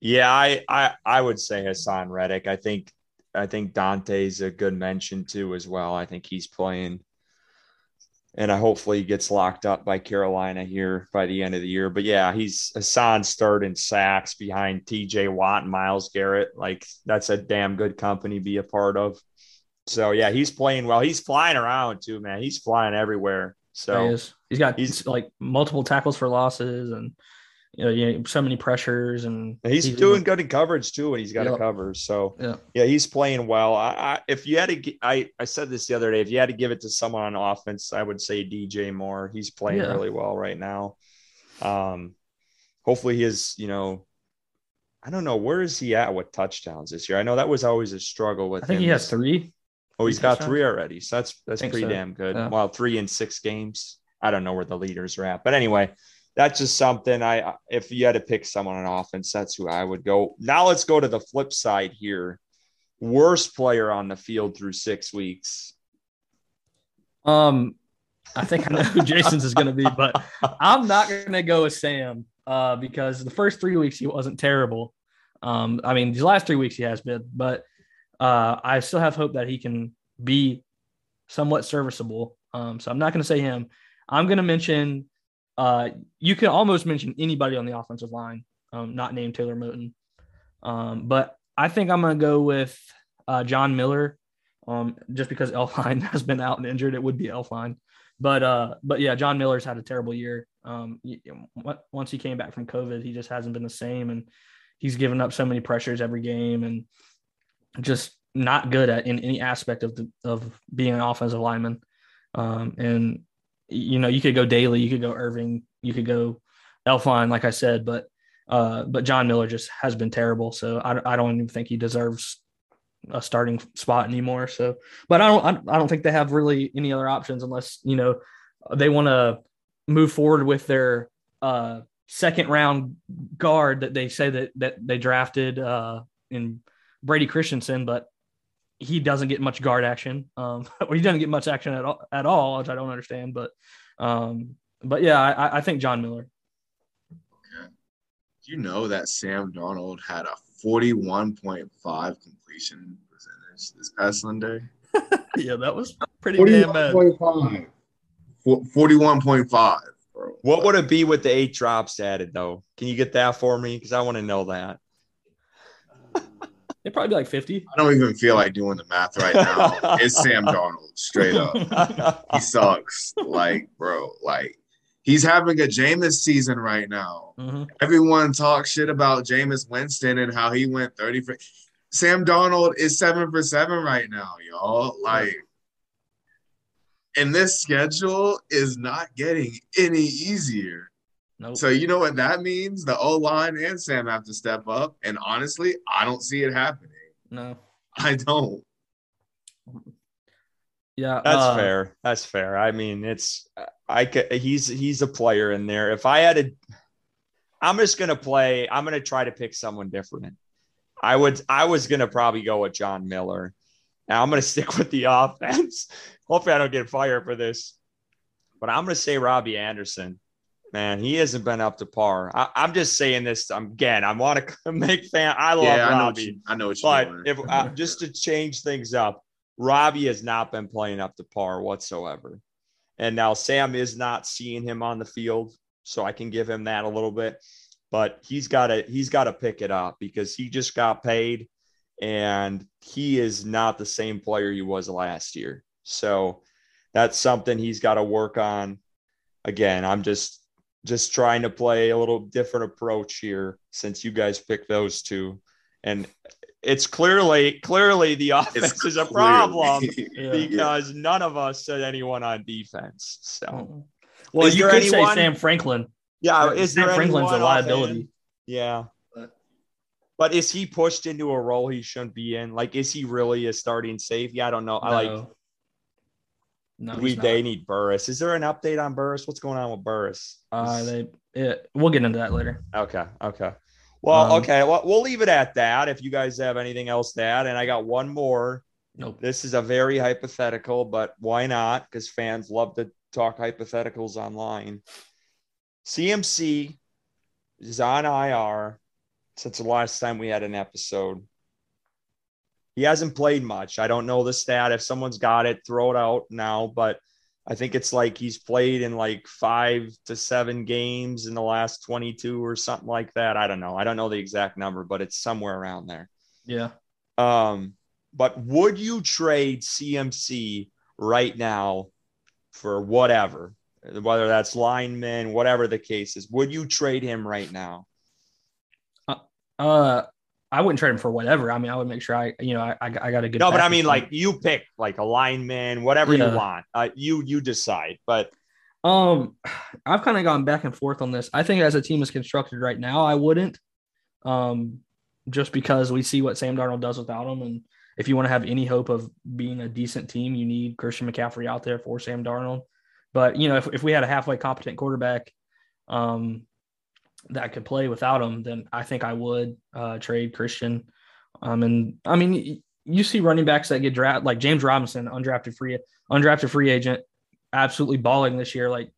Yeah, I, I I would say Haason Reddick. I think I think Donte's a good mention too as well. I think he's playing and I hopefully he gets locked up by Carolina here by the end of the year. But yeah, he's Haason's third in sacks behind TJ Watt and Myles Garrett. Like that's a damn good company to be a part of. So yeah, he's playing well. He's flying around too, man. He's flying everywhere. So he is. He's got he's like multiple tackles for losses and you know, you know, so many pressures and he's, he's doing good in coverage too, and he's got yep. to cover. So yeah, yeah, he's playing well. I, I, if you had to, I, I said this the other day. If you had to give it to someone on offense, I would say DJ Moore. He's playing yeah. really well right now. Um, hopefully he is. You know, I don't know where is he at with touchdowns this year. I know that was always a struggle with. I think him. he has three. Oh, he's got three already. So that's that's pretty so. damn good. Yeah. Well, three in six games. I don't know where the leaders are at, but anyway that's just something I if you had to pick someone on offense, that's who I would go. Now let's go to the flip side here. Worst player on the field through six weeks. Um, I think I know who Jason's is going to be, but I'm not going to go with Sam uh, because the first three weeks he wasn't terrible. Um, I mean, these last three weeks he has been, but uh, I still have hope that he can be somewhat serviceable. Um, so I'm not going to say him. I'm going to mention uh, you can almost mention anybody on the offensive line, um, not named Taylor Moton. Um, but I think I'm going to go with uh, John Miller, um, just because Elflein has been out and injured. It would be Elflein, but uh, but yeah, John Miller's had a terrible year. Um, once he came back from COVID, he just hasn't been the same, and he's given up so many pressures every game, and just not good at in any aspect of the, of being an offensive lineman. Um, and you know, you could go Daley, you could go Erving, you could go Elflein, like I said, but uh, but John Miller just has been terrible. So I, I don't even think he deserves a starting spot anymore. So, but I don't I don't think they have really any other options unless you know they want to move forward with their uh, second round guard that they say that that they drafted uh, in Brady Christensen, but he doesn't get much guard action. Um, or he doesn't get much action at all, at all, which I don't understand. But um, but yeah, I, I think John Miller. Okay. Do you know that Sam Darnold had a 41.5 completion percentage this past Sunday? yeah, that was pretty damn bad. 41.5. 41.5. What would it be with the eight drops added though? Can you get that for me? Because I want to know that. It'd probably be like 50. I don't even feel like doing the math right now. it's Sam Darnold, straight up. he sucks. Like, bro, like he's having a Jameis season right now. Mm-hmm. Everyone talks shit about Jameis Winston and how he went 30 for Sam Darnold is seven for seven right now, y'all. Like, and this schedule is not getting any easier. Nope. So you know what that means? The O line and Sam have to step up. And honestly, I don't see it happening. No, I don't. Yeah, that's uh, fair. That's fair. I mean, it's I could, he's he's a player in there. If I had to, I'm just gonna play. I'm gonna try to pick someone different. I would. I was gonna probably go with John Miller. Now I'm gonna stick with the offense. Hopefully, I don't get fired for this. But I'm gonna say Robbie Anderson man, he hasn't been up to par. I, am just saying this again. I want to make fan. I love yeah, Robbie. I know what you, I know what but if uh, just to change things up, Robbie has not been playing up to par whatsoever. And now Sam is not seeing him on the field, so I can give him that a little bit. But he's got to he's got to pick it up because he just got paid, and he is not the same player he was last year. So that's something he's got to work on. Again, I'm just just trying to play a little different approach here since you guys picked those two. And it's clearly clearly the offense it's is a problem yeah. because none of us said anyone on defense. So mm-hmm. well, is you could anyone, say Sam Franklin. Yeah, is Sam Franklin's a liability. Yeah. But is he pushed into a role he shouldn't be in? Like, is he really a starting safety? I don't know. No. I like no, we they need Burris. Is there an update on Burris? What's going on with Burris? Uh, they it, we'll get into that later. Okay, okay. Well, um, okay. Well, we'll leave it at that. If you guys have anything else to add, and I got one more. Nope. This is a very hypothetical, but why not? Because fans love to talk hypotheticals online. CMC is on IR since the last time we had an episode. He hasn't played much. I don't know the stat. If someone's got it, throw it out now. But I think it's like he's played in like five to seven games in the last 22 or something like that. I don't know. I don't know the exact number, but it's somewhere around there. Yeah. Um, but would you trade CMC right now for whatever, whether that's lineman, whatever the case is? Would you trade him right now? Uh, uh I wouldn't trade him for whatever. I mean, I would make sure I, you know, I, I got a good. No, but I mean, like you pick like a lineman, whatever yeah. you want. Uh, you you decide. But um, I've kind of gone back and forth on this. I think as a team is constructed right now, I wouldn't. Um, just because we see what Sam Darnold does without him, and if you want to have any hope of being a decent team, you need Christian McCaffrey out there for Sam Darnold. But you know, if if we had a halfway competent quarterback, um, that could play without him, then I think I would uh, trade Christian. Um, and I mean, you see running backs that get drafted, like James Robinson, undrafted free, undrafted free agent, absolutely balling this year. Like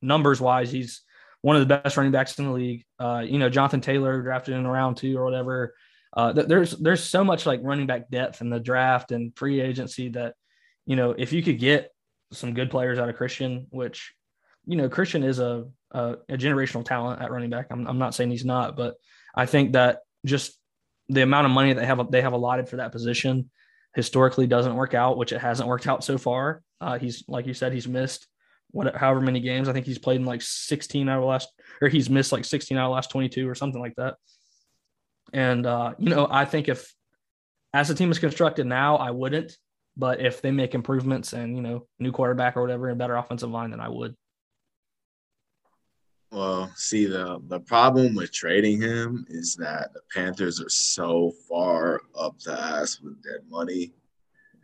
numbers wise, he's one of the best running backs in the league. Uh, you know, Jonathan Taylor drafted in round two or whatever. Uh, there's there's so much like running back depth in the draft and free agency that you know if you could get some good players out of Christian, which you know Christian is a a, a generational talent at running back. I'm, I'm not saying he's not, but I think that just the amount of money they have they have allotted for that position historically doesn't work out, which it hasn't worked out so far. Uh, he's like you said, he's missed what however many games. I think he's played in like 16 out of last, or he's missed like 16 out of last 22 or something like that. And uh, you know, I think if as the team is constructed now, I wouldn't. But if they make improvements and you know, new quarterback or whatever, and better offensive line, then I would. Well, see the the problem with trading him is that the Panthers are so far up the ass with dead money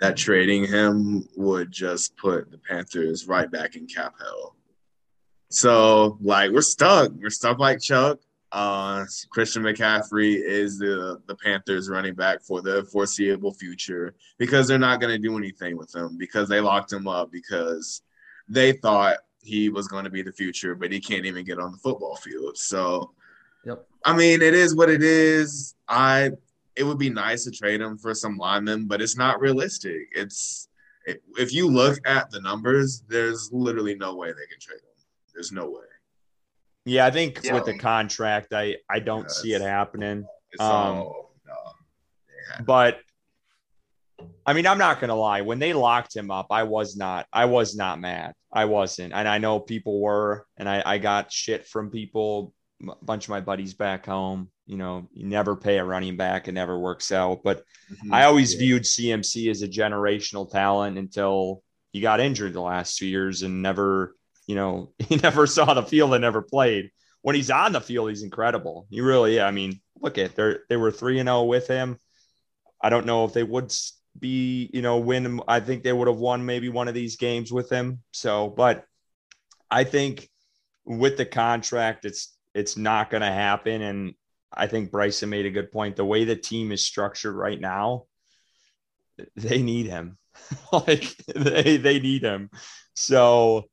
that trading him would just put the Panthers right back in cap hell. So like we're stuck. We're stuck like Chuck. Uh, Christian McCaffrey is the the Panthers running back for the foreseeable future because they're not going to do anything with him because they locked him up because they thought he was going to be the future, but he can't even get on the football field. So, yep. I mean, it is what it is. I it would be nice to trade him for some linemen, but it's not realistic. It's if you look at the numbers, there's literally no way they can trade him. There's no way. Yeah, I think yeah. with the contract, I I don't yeah, see it happening. Um, all, no, but I mean, I'm not gonna lie. When they locked him up, I was not. I was not mad. I wasn't, and I know people were, and I, I got shit from people. A bunch of my buddies back home. You know, you never pay a running back; it never works out. But mm-hmm. I always yeah. viewed CMC as a generational talent until he got injured the last two years and never, you know, he never saw the field and never played. When he's on the field, he's incredible. He really, yeah. I mean, look at they they were three and zero oh with him. I don't know if they would be, you know, win. I think they would have won maybe one of these games with him. So, but I think with the contract, it's it's not going to happen. And I think Bryson made a good point. The way the team is structured right now, they need him. like they they need him. So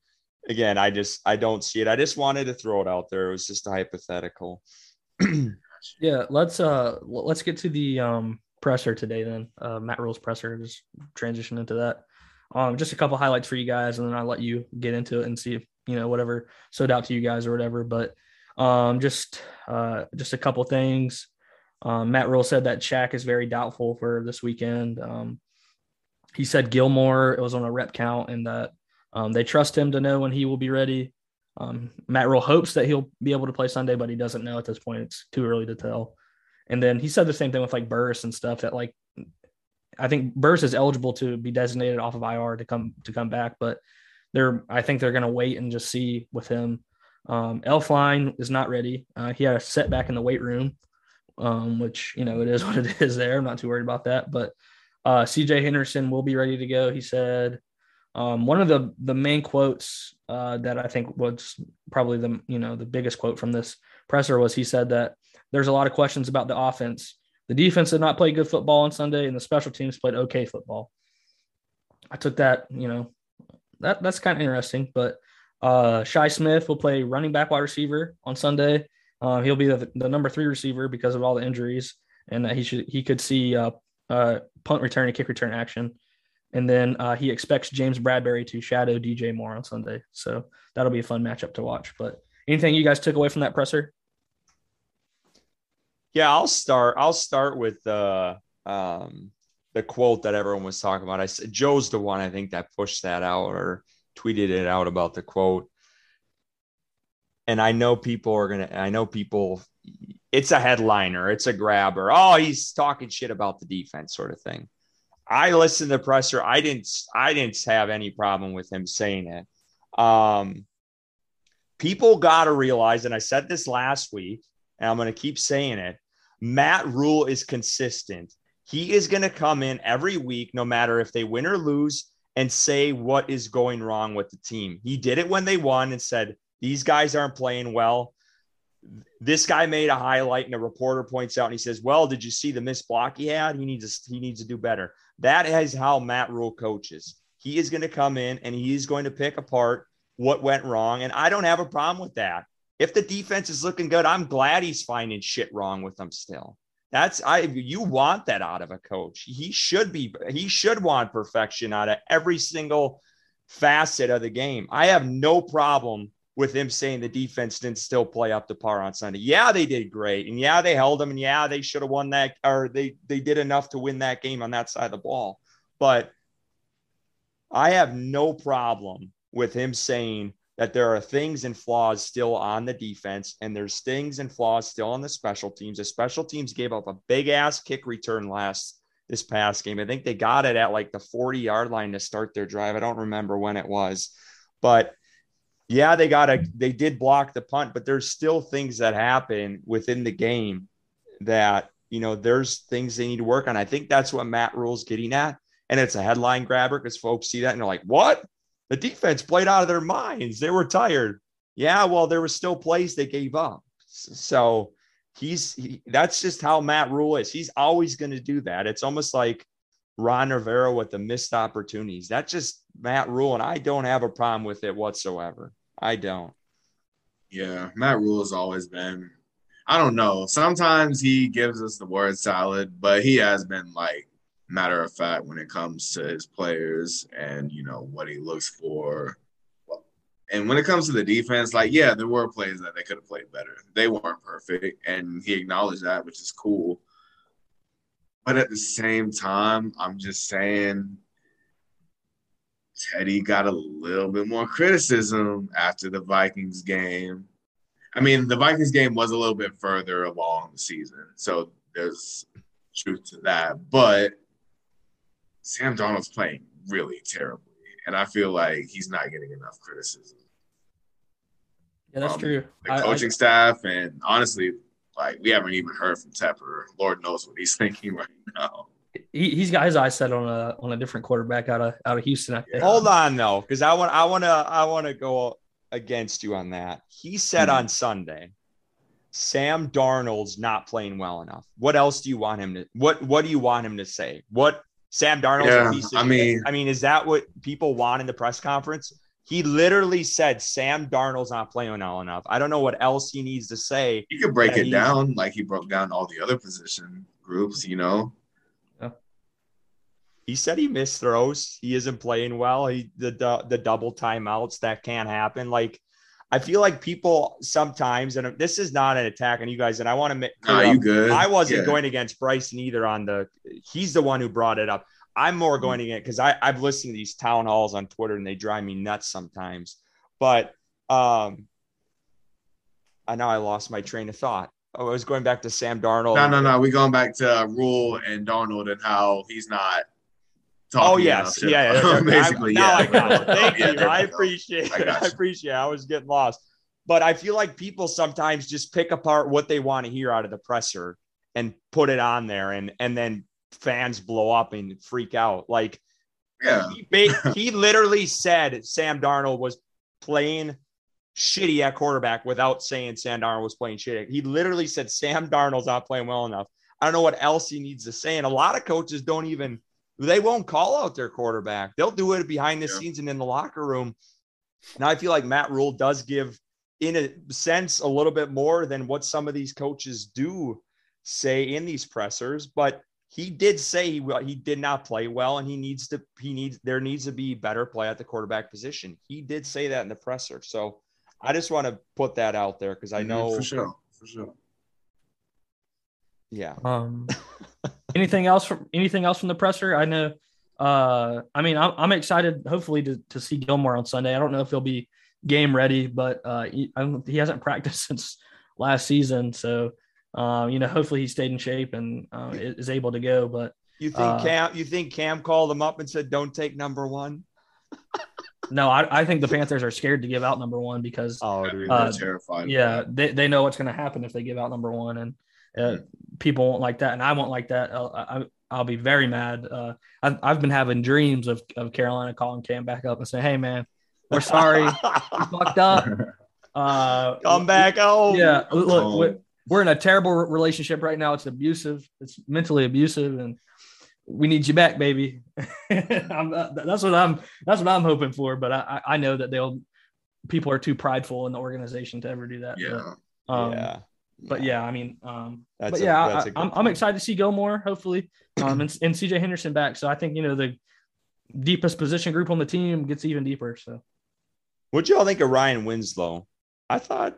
again, I just I don't see it. I just wanted to throw it out there. It was just a hypothetical. yeah, let's uh let's get to the um presser today then. Uh, Matt Rhule's presser, just transition into that. Um, just a couple highlights for you guys, and then I'll let you get into it and see if you know whatever stood out to you guys or whatever. But um, just uh, just a couple things. Um, Matt Rhule said that Shaq is very doubtful for this weekend. Um, he said Gilmore it was on a rep count and that um, they trust him to know when he will be ready. Um, Matt Rhule hopes that he'll be able to play Sunday, but he doesn't know at this point. It's too early to tell. And then he said the same thing with like Burris and stuff that like I think Burris is eligible to be designated off of IR to come to come back, but they're I think they're gonna wait and just see with him. Um, Elflein is not ready. Uh, he had a setback in the weight room, um, which you know it is what it is. There, I'm not too worried about that. But uh, C.J. Henderson will be ready to go. He said um, one of the the main quotes uh, that I think was probably the you know the biggest quote from this presser was he said that there's a lot of questions about the offense. The defense did not play good football on Sunday, and the special teams played okay football. I took that, you know, that that's kind of interesting. But uh, Shi Smith will play running back, wide receiver on Sunday. Uh, he'll be the, the, number three receiver because of all the injuries, and that he should he could see uh, uh, punt return and kick return action. And then uh, he expects James Bradberry to shadow DJ Moore on Sunday, so that'll be a fun matchup to watch. But anything you guys took away from that presser? Yeah, I'll start. I'll start with the um, the quote that everyone was talking about. I said Joe's the one I think that pushed that out or tweeted it out about the quote. And I know people are gonna. I know people. It's a headliner. It's a grabber. Oh, he's talking shit about the defense, sort of thing. I listened to presser. I didn't. I didn't have any problem with him saying it. Um, people got to realize, and I said this last week, and I'm going to keep saying it. Matt Rhule is consistent. He is going to come in every week, no matter if they win or lose, and say what is going wrong with the team. He did it when they won and said, These guys aren't playing well. This guy made a highlight, and a reporter points out and he says, Well, did you see the missed block he had? He needs to, he needs to do better. That is how Matt Rhule coaches. He is going to come in and he is going to pick apart what went wrong. And I don't have a problem with that if the defense is looking good, I'm glad he's finding shit wrong with them still. That's I you want that out of a coach. He should be he should want perfection out of every single facet of the game. I have no problem with him saying the defense didn't still play up to par on Sunday. Yeah, they did great. And yeah, they held them and yeah, they should have won that or they they did enough to win that game on that side of the ball. But I have no problem with him saying that there are things and flaws still on the defense, and there's things and flaws still on the special teams. The special teams gave up a big ass kick return last this past game. I think they got it at like the 40 yard line to start their drive. I don't remember when it was, but yeah, they got a they did block the punt, but there's still things that happen within the game that you know there's things they need to work on. I think that's what Matt Rhule's getting at, and it's a headline grabber because folks see that and they're like, "What? The defense played out of their minds. They were tired." Yeah, well, there was still plays they gave up. So he's he, that's just how Matt Rhule is. He's always going to do that. It's almost like Ron Rivera with the missed opportunities. That's just Matt Rhule, and I don't have a problem with it whatsoever. I don't. Yeah, Matt Rhule has always been. I don't know. Sometimes he gives us the word salad, but he has been like matter of fact when it comes to his players and you know what he looks for. And when it comes to the defense, like yeah, there were plays that they could have played better. They weren't perfect, and he acknowledged that, which is cool. But at the same time, I'm just saying Teddy got a little bit more criticism after the Vikings game. I mean, the Vikings game was a little bit further along the season, so there's truth to that. But Sam Darnold's playing really terribly, and I feel like he's not getting enough criticism. Yeah, that's um, true. The coaching I, staff, and honestly, like we haven't even heard from Tepper. Lord knows what he's thinking right now. He, has got his eyes set on a on a different quarterback out of out of Houston. I think. Hold on though, because I want I want to I want to go against you on that. He said mm-hmm. on Sunday, Sam Darnold's not playing well enough. What else do you want him to? What What do you want him to say? What Sam Darnold's yeah, a piece of I mean, I mean, is that what people want in the press conference? He literally said Sam Darnold's not playing well enough. I don't know what else he needs to say. He could break it down like he broke down all the other position groups, you know. Yeah. He said he missed throws. He isn't playing well. He the the, the double timeouts that can't happen. Like I feel like people sometimes, and this is not an attack on you guys, and I want to make. Nah, you good? I wasn't yeah. going against Bryson either. On the, he's the one who brought it up. I'm more going to get because I I've listened to these town halls on Twitter and they drive me nuts sometimes. But um, I know I lost my train of thought. Oh, I was going back to Sam Darnold. No, no, no. We're going back to uh, Rhule and Darnold and how he's not. Oh yes, to, yeah, yeah. basically, I, yeah. I. Thank yeah, you. I appreciate it. I, I appreciate. It. I was getting lost, but I feel like people sometimes just pick apart what they want to hear out of the presser and put it on there, and and then fans blow up and freak out. Like, yeah, he, he literally said Sam Darnold was playing shitty at quarterback without saying Sam Darnold was playing shitty. He literally said Sam Darnold's not playing well enough. I don't know what else he needs to say. And a lot of coaches don't even they won't call out their quarterback. They'll do it behind the yeah. scenes and in the locker room. Now I feel like Matt Rhule does give in a sense a little bit more than what some of these coaches do say in these pressers, but he did say he, he did not play well and he needs to he needs there needs to be better play at the quarterback position he did say that in the presser so i just want to put that out there because i know for sure for sure yeah um anything else from anything else from the presser i know uh i mean i'm, I'm excited hopefully to, to see gilmore on sunday i don't know if he'll be game ready but uh he, he hasn't practiced since last season so um, you know, hopefully he stayed in shape and uh, is able to go. But you think uh, Cam? You think Cam called him up and said, "Don't take number one"? no, I, I think the Panthers are scared to give out number one because oh, dude, uh, terrified. Yeah, they, they know what's going to happen if they give out number one, and uh, people won't like that, and I won't like that. I'll, I, I'll be very mad. Uh, I've, I've been having dreams of, of Carolina calling Cam back up and saying, "Hey, man, we're sorry, we fucked up." Uh, Come back home. Yeah, look, we're in a terrible relationship right now. It's abusive. It's mentally abusive, and we need you back, baby. Uh, that's what I'm. That's what I'm hoping for. But I, I know that they'll. People are too prideful in the organization to ever do that. Yeah. But, um, yeah. But yeah, I mean, um, that's but yeah, a, I, am I'm, I'm excited to see Gilmore hopefully, um, and, and CJ Henderson back. So I think you know the deepest position group on the team gets even deeper. So, what y'all think of Ryan Winslow? I thought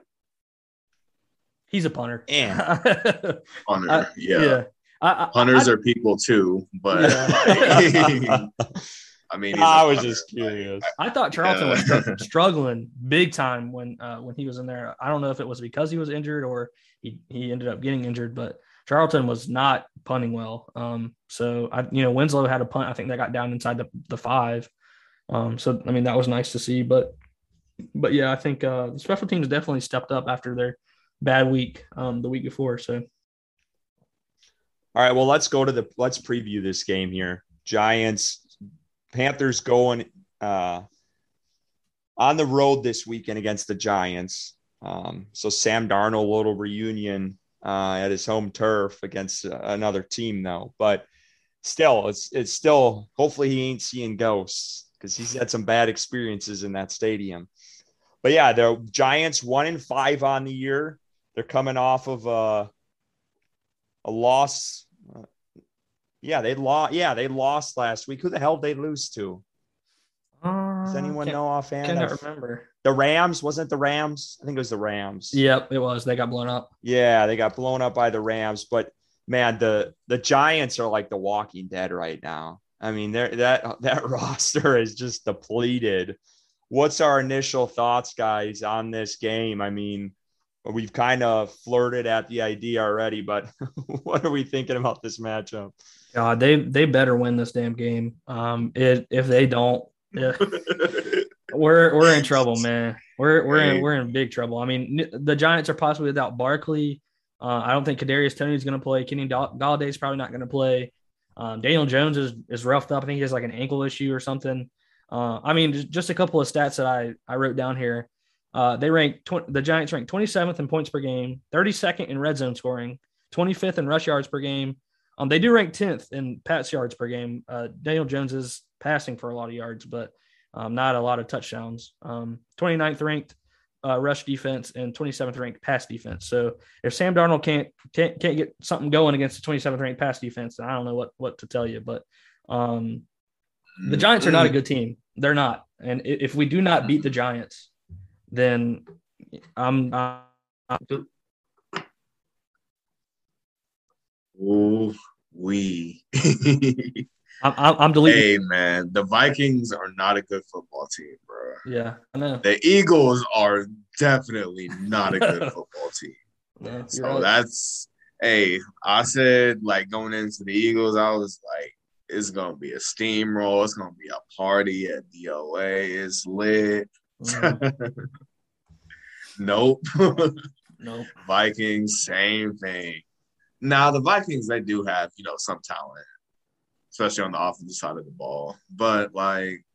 He's a punter. And punter, I, yeah. yeah. I, Punters I, are people too, but yeah. I mean, I was just curious. I, thought Charlton yeah. was struggling big time when uh, when he was in there. I don't know if it was because he was injured or he he ended up getting injured, but Charlton was not punting well. Um, so I, you know, Winslow had a punt. I think that got down inside the the five. Um, so I mean, that was nice to see. But but yeah, I think uh, the special teams definitely stepped up after their bad week um, the week before. So, all right, well, let's go to the let's preview this game here. Giants, Panthers going uh, on the road this weekend against the Giants. Um, so Sam Darnold, little reunion uh, at his home turf against uh, another team, though. But still, it's it's still. Hopefully, he ain't seeing ghosts because he's had some bad experiences in that stadium. But yeah, the Giants one in five on the year. They're coming off of a a loss. Yeah, they lost. Yeah, they lost last week. Who the hell did they lose to? Does uh, anyone know offhand? I can't remember. The Rams wasn't the Rams. I think it was the Rams. Yep, it was. They got blown up. Yeah, they got blown up by the Rams. But man, the the Giants are like the Walking Dead right now. I mean, there that that roster is just depleted. What's our initial thoughts, guys, on this game? I mean, we've kind of flirted at the idea already, but what are we thinking about this matchup? God, they they better win this damn game. Um, it, if they don't, yeah, we're we're in trouble, man. We're we're in we're in big trouble. I mean, the Giants are possibly without Barkley. Uh, I don't think Kadarius Toney is going to play. Kenny Golladay is probably not going to play. Um, Daniel Jones is is roughed up. I think he has like an ankle issue or something. Uh, I mean, just, just, a couple of stats that I I wrote down here. Uh, they rank tw- the Giants rank 27th in points per game, 32nd in red zone scoring, 25th in rush yards per game. Um, they do rank 10th in pass yards per game. Uh, Daniel Jones is passing for a lot of yards, but um, not a lot of touchdowns. Um, 29th ranked uh, rush defense and 27th ranked pass defense. So if Sam Darnold can't can't can't get something going against the 27th ranked pass defense, then I don't know what what to tell you. But um, the Giants are not a good team. They're not. And if we do not beat the Giants, then I'm. I'm Ooh, we. I'm, I'm deleting. Hey man, the Vikings are not a good football team, bro. Yeah, I know. The Eagles are definitely not a good football team. Yeah, so right. that's hey, I said like going into the Eagles, I was like, it's gonna be a steamroll. It's gonna be a party at DOA. It's lit. Mm-hmm. nope. nope. Vikings, same thing. Now the Vikings, they do have you know some talent especially on the offensive side of the ball. But like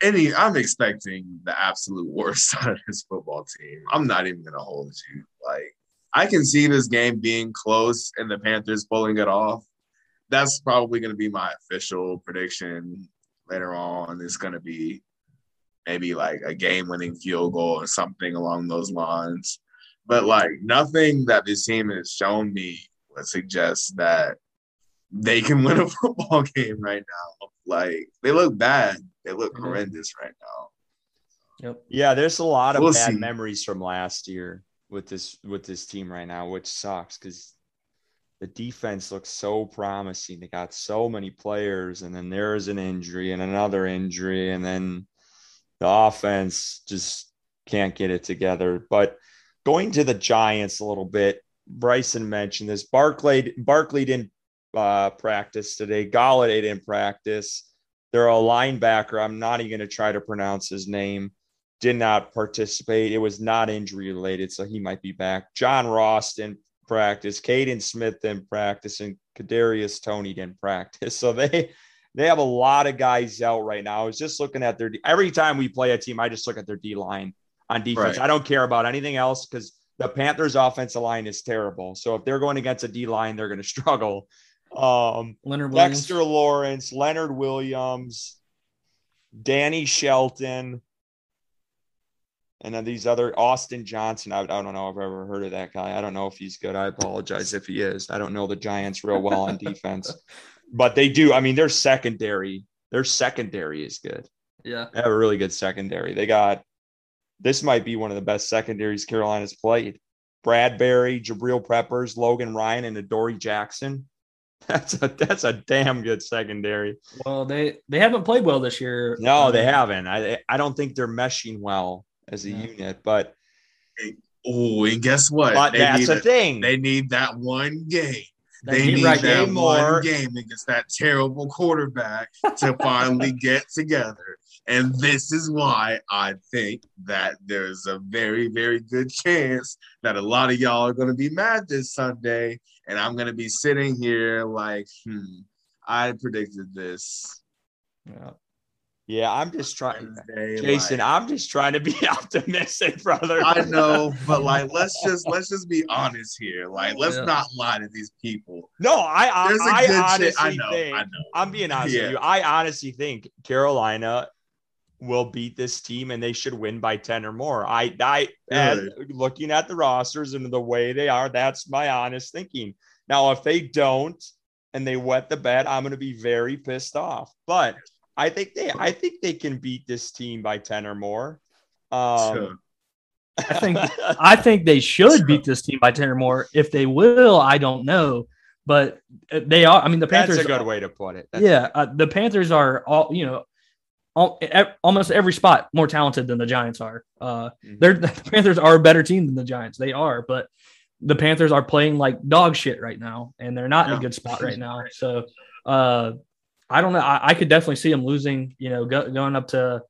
any, I'm expecting the absolute worst out of this football team. I'm not even gonna hold you. Like I can see this game being close and the Panthers pulling it off. That's probably gonna be my official prediction later on. It's gonna be maybe like a game-winning field goal or something along those lines. But like nothing that this team has shown me would suggest that they can win a football game right now. Like they look bad. They look mm-hmm. horrendous right now. Yep. Yeah, there's a lot of we'll bad see. memories from last year with this with this team right now, which sucks because the defense looks so promising. They got so many players, and then there's an injury and another injury, and then the offense just can't get it together. But going to the Giants a little bit, Bryson mentioned this. Barclay Barkley didn't uh, practice today. Golladay didn't practice. They're a linebacker. I'm not even going to try to pronounce his name. Did not participate. It was not injury related, so he might be back. John Ross didn't practice. Kaden Smith didn't practice, and Kadarius Toney didn't practice. So they they have a lot of guys out right now. I was just looking at their every time we play a team, I just look at their D line on defense. Right. I don't care about anything else because the Panthers' offensive line is terrible. So if they're going against a D line, they're going to struggle. Um, Leonard Williams. Dexter Lawrence, Leonard Williams, Danny Shelton, and then these other Austin Johnson. I, I, don't know if I've ever heard of that guy. I don't know if he's good. I apologize if he is. I don't know the Giants real well on defense, but they do. I mean, their secondary, their secondary is good. Yeah, they have a really good secondary. They got this might be one of the best secondaries Carolina's played. Bradberry, Jabril Peppers, Logan Ryan, and Adoree Jackson. That's a that's a damn good secondary. Well, they they haven't played well this year. No, um, they haven't. I I don't think they're meshing well as a yeah. unit. But oh, and guess what? But they that's the thing. They need that one game. They, need, right that one more. game against that terrible quarterback to finally get together And this is why I think that there's a very, very good chance that a lot of y'all are going to be mad this Sunday. And I'm going to be sitting here like, hmm, I predicted this. Yeah. Yeah, I'm just trying, Jason. Like, I'm just trying to be optimistic, brother. I know, but like, let's just let's just be honest here. Like, let's yeah. not lie to these people. No, I I, I honestly I know, think I know. I'm being honest yeah. with you. I honestly think Carolina will beat this team and they should win by 10 or more. I I really? looking at the rosters and the way they are, that's my honest thinking. Now, if they don't and they wet the bed, I'm going to be very pissed off. But I think they I think they can beat this team by 10 or more. Um, sure. I think I think they should beat this team by 10 or more. If they will, I don't know. But they are. I mean, the Panthers. That's a good way to put it. That's yeah, uh, the Panthers are all you know all, almost every spot more talented than the Giants are. Uh, mm-hmm. They're the Panthers are a better team than the Giants. They are, but the Panthers are playing like dog shit right now, and they're not yeah. in a good spot right now. So, uh, I don't know. I, I, could definitely see them losing. You know, go, going up to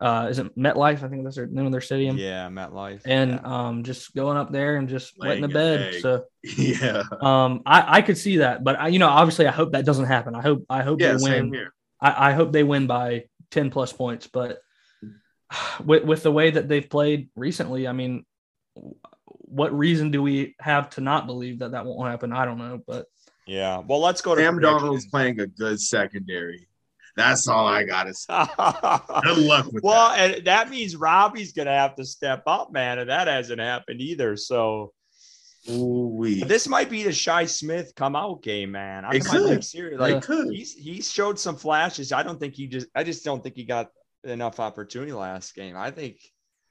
uh, is it MetLife? I think that's their name of their stadium. Yeah, MetLife. And yeah. um, just going up there and just Laying wetting the bed. Egg. So yeah, um, I, I could see that, but I, you know, obviously, I hope that doesn't happen. I hope I hope yeah, they win. I, I hope they win by 10 plus points. But with, with the way that they've played recently, I mean, what reason do we have to not believe that that won't happen? I don't know, but yeah. Well, let's go to Sam Darnold's playing a good secondary. That's all I gotta say. good luck with well, that. and that means Robbie's gonna have to step up, man, and that hasn't happened either. So Ooh-wee. This might be the Shi Smith come out game, man. I it could. Like, serious. like could. he's he showed some flashes. I don't think he just I just don't think he got enough opportunity last game. I think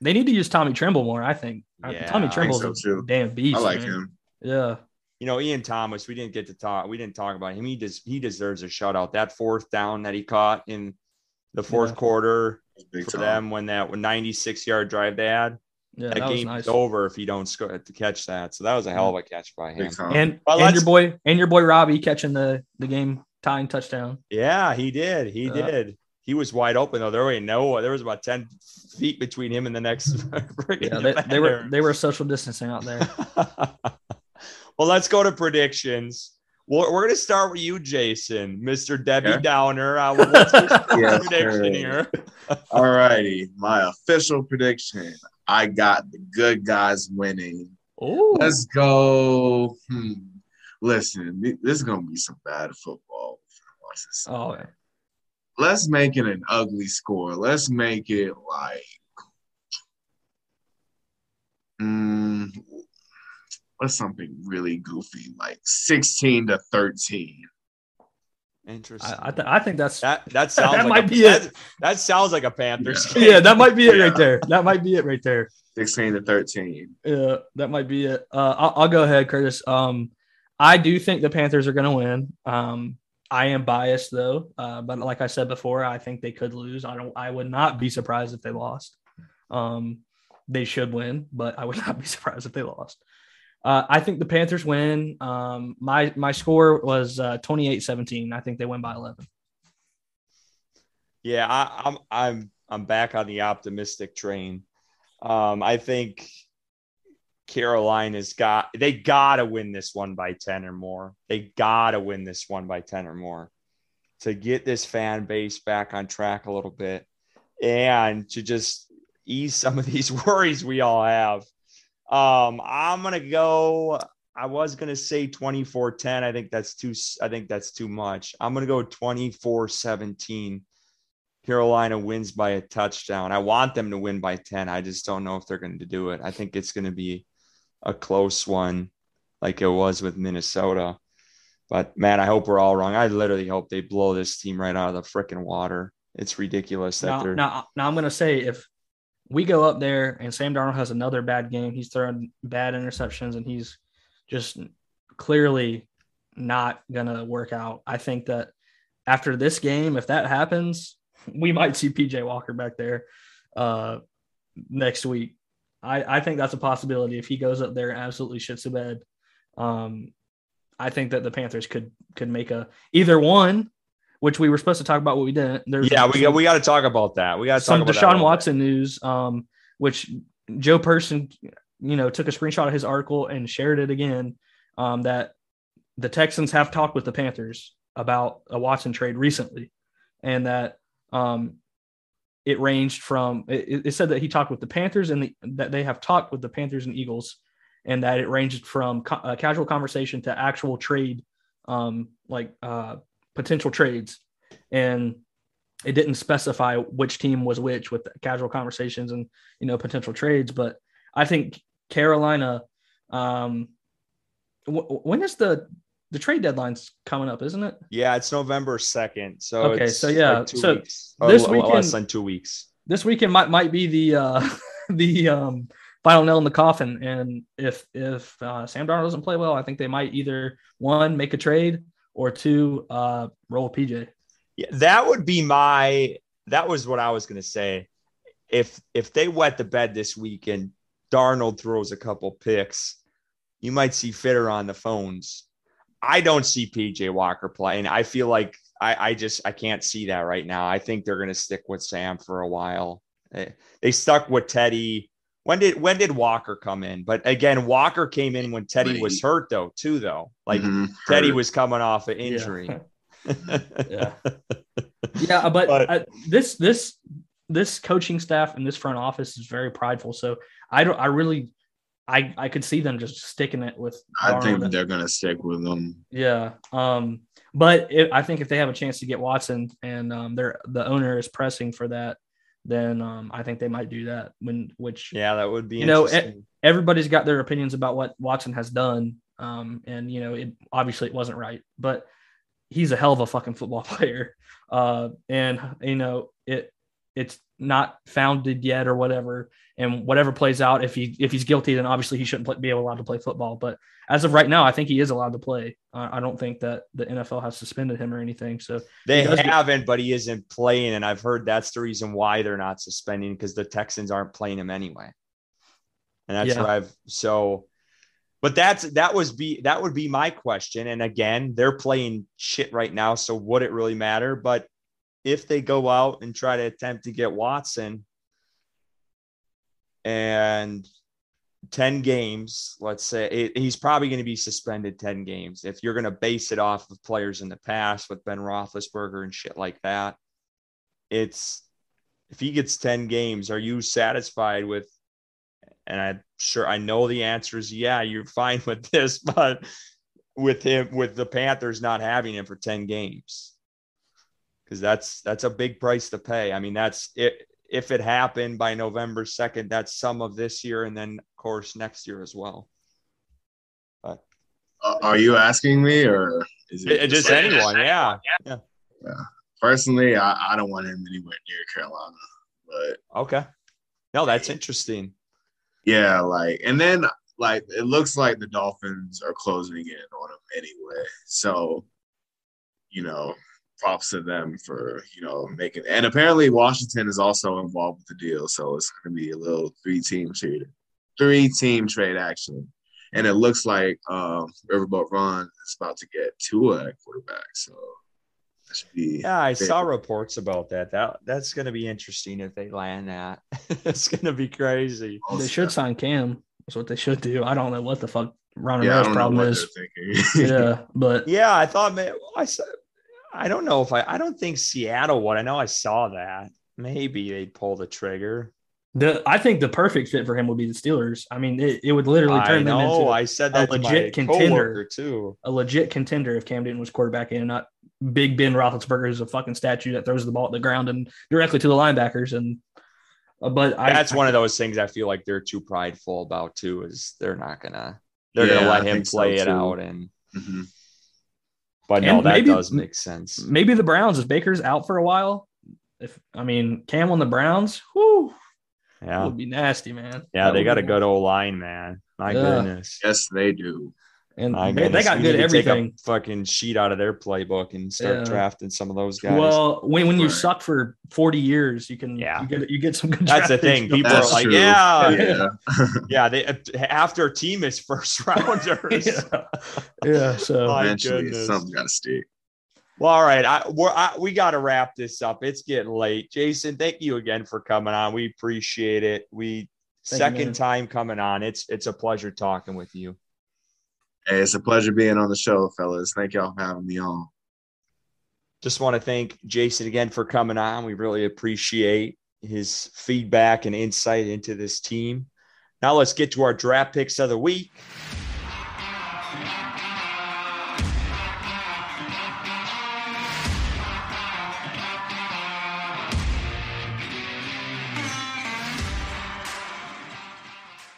they need to use Tommy Tremble more. I think yeah, Tommy Tremble's so a damn beast. I like man. him. Yeah. You know, Ian Thomas, we didn't get to talk. We didn't talk about him. He just he deserves a shutout. That fourth down that he caught in the fourth yeah. quarter for time. them when that 96 yard drive they had. Yeah, that, that game's nice. over if you don't score to catch that. So that was a hell of a catch by him. And, and your boy and your boy Robbie catching the the game tying touchdown. Yeah, he did. He uh, did. He was wide open though. There was no. There was about ten feet between him and the next. yeah, they, they, were they were social distancing out there. well, let's go to predictions. Well, we're gonna start with you, Jason, Mister Debbie yeah. Downer. Uh, what's your yes, prediction here? All righty, my official prediction. I got the good guys winning. Ooh. Let's go. Hmm. Listen, this is gonna be some bad football. Oh, let's make it an ugly score. Let's make it like, mm, what's something really goofy, like sixteen to thirteen. Interesting. I, I, th- I, think that's that. That sounds that like might a, be that, it. That sounds like a Panthers. Yeah, yeah that might be it yeah. right there. That might be it right there. Sixteen to thirteen. Yeah, that might be it. Uh, I'll, I'll, go ahead, Curtis. Um, I do think the Panthers are going to win. Um, I am biased though, uh, but like I said before, I think they could lose. I don't. I would not be surprised if they lost. Um, they should win, but I would not be surprised if they lost. Uh, I think the Panthers win. Um, my my score was uh, 28-17. I think they win by 11. Yeah, I, I'm I'm I'm back on the optimistic train. Um, I think Carolina's got they gotta win this one by 10 or more. They gotta win this one by 10 or more to get this fan base back on track a little bit and to just ease some of these worries we all have. Um, I'm gonna go. I was gonna say 24-10. I think that's too. I think that's too much. I'm gonna go 24-17. Carolina wins by a touchdown. I want them to win by 10. I just don't know if they're going to do it. I think it's going to be a close one, like it was with Minnesota. But man, I hope we're all wrong. I literally hope they blow this team right out of the freaking water. It's ridiculous that now, they're now. Now I'm to say if we go up there and Sam Darnold has another bad game. He's throwing bad interceptions and he's just clearly not going to work out. I think that after this game, if that happens, we might see PJ Walker back there uh, next week. I, I think that's a possibility if he goes up there and absolutely shits the bed. Um, I think that the Panthers could could make a either one which we were supposed to talk about, what we didn't. There's yeah, we got we got to talk about that. We got some talk about that. Some Deshaun Watson news, um, which Joe Person, you know, took a screenshot of his article and shared it again. Um, that the Texans have talked with the Panthers about a Watson trade recently, and that um, it ranged from it, it, said that he talked with the Panthers and the, that they have talked with the Panthers and Eagles, and that it ranged from co- a casual conversation to actual trade, um, like uh, potential trades, and it didn't specify which team was which with casual conversations and you know potential trades. But I think Carolina. Um, w- when is the the trade deadline's coming up, isn't it? Yeah, it's November second. So okay, so yeah, like so weeks. this weekend less than two weeks. This weekend might might be the uh the um final nail in the coffin. And if if uh, Sam Darnold doesn't play well, I think they might either one make a trade or two uh roll PJ. Yeah, that would be my. That was what I was going to say. If if they wet the bed this week and Darnold throws a couple picks, you might see Fitter on the phones I don't see PJ Walker playing. I feel like I, I just I can't see that right now. I think they're going to stick with Sam for a while. They, they stuck with Teddy. When did when did Walker come in? But again, Walker came in when Teddy was hurt though, too though. Like mm-hmm. Teddy was coming off an injury. Yeah. yeah. yeah, but, but uh, this this this coaching staff and this front office is very prideful. So I don't I really I I could see them just sticking it with. I think they're gonna stick with them. Yeah. Um. But it, I think if they have a chance to get Watson and um, they're the owner is pressing for that, then um, I think they might do that. When which yeah, that would be you know everybody's got their opinions about what Watson has done. Um. And you know it obviously it wasn't right, but he's a hell of a fucking football player. Uh. And you know it it's not founded yet or whatever and whatever plays out if he if he's guilty then obviously he shouldn't play, be allowed to play football. But as of right now i think he is allowed to play. Uh, i don't think that the nfl has suspended him or anything so they haven't get- but he isn't playing and i've heard that's the reason why they're not suspending because the texans aren't playing him anyway. And that's yeah. what i've so but that's that was be that would be my question. And again they're playing shit right now so would it really matter? But if they go out and try to attempt to get watson and 10 games, let's say it, he's probably going to be suspended 10 games. If you're going to base it off of players in the past with Ben Roethlisberger and shit like that, it's if he gets 10 games, are you satisfied with? And I'm sure I know the answer is yeah, you're fine with this, but with him, with the Panthers not having him for 10 games, because that's that's a big price to pay. I mean, that's it if it happened by November 2nd, that's some of this year and then, of course, next year as well. But uh, are you asking me or is it, just, just anyone? Yeah. yeah. Yeah. Personally, I, I don't want him anywhere near Carolina. But okay. No, that's interesting. Yeah, like and then like it looks like the Dolphins are closing in on him anyway. So, you know, props to them for you know making. And apparently Washington is also involved with the deal, so it's going to be a little three team trade, three team trade actually. And it looks like um, Riverboat Ron is about to get Tua at quarterback. So that's be yeah, I saw reports about that. That that's going to be interesting if they land that. it's going to be crazy. They should sign Cam. That's what they should do. I don't know what the fuck Ron yeah, problem is. yeah, but yeah, I thought man, I said I don't know if I I don't think Seattle would. I know I saw that. Maybe they'd pull the trigger. The I think the perfect fit for him would be the Steelers. I mean, it, it would literally turn I them into I said that a legit contender too. A legit contender if Cam Newton was quarterback and not Big Ben Roethlisberger is a fucking statue that throws the ball at the ground and directly to the linebackers. And uh, but that's I, one I, of those things I feel like they're too prideful about too. Is they're not gonna they're yeah, gonna let him play so it out and. Mm-hmm. But no, that maybe, does make sense. Maybe the Browns, if Baker's out for a while, if I mean Cam on the Browns, whoo, yeah, would be nasty, man. Yeah, that they got a good old line, man. My yeah. goodness. Yes, they do. And I they, they, got good everything. fucking sheet out of their playbook and start yeah. drafting some of those guys. Well, when, when you suck for 40 years, you can yeah you get you get some good. That's the thing. People That's are like, true. yeah, yeah, yeah. They after a team is first rounders. yeah. yeah. So eventually something's got to stick. Well, all right. I, we're, I, we got to wrap this up. It's getting late. Jason, thank you again for coming on. We appreciate it. We thank second you, time coming on. It's it's a pleasure talking with you. Hey, it's a pleasure being on the show, fellas. Thank y'all for having me on. Just want to thank Jason again for coming on. We really appreciate his feedback and insight into this team. Now let's get to our draft picks of the week.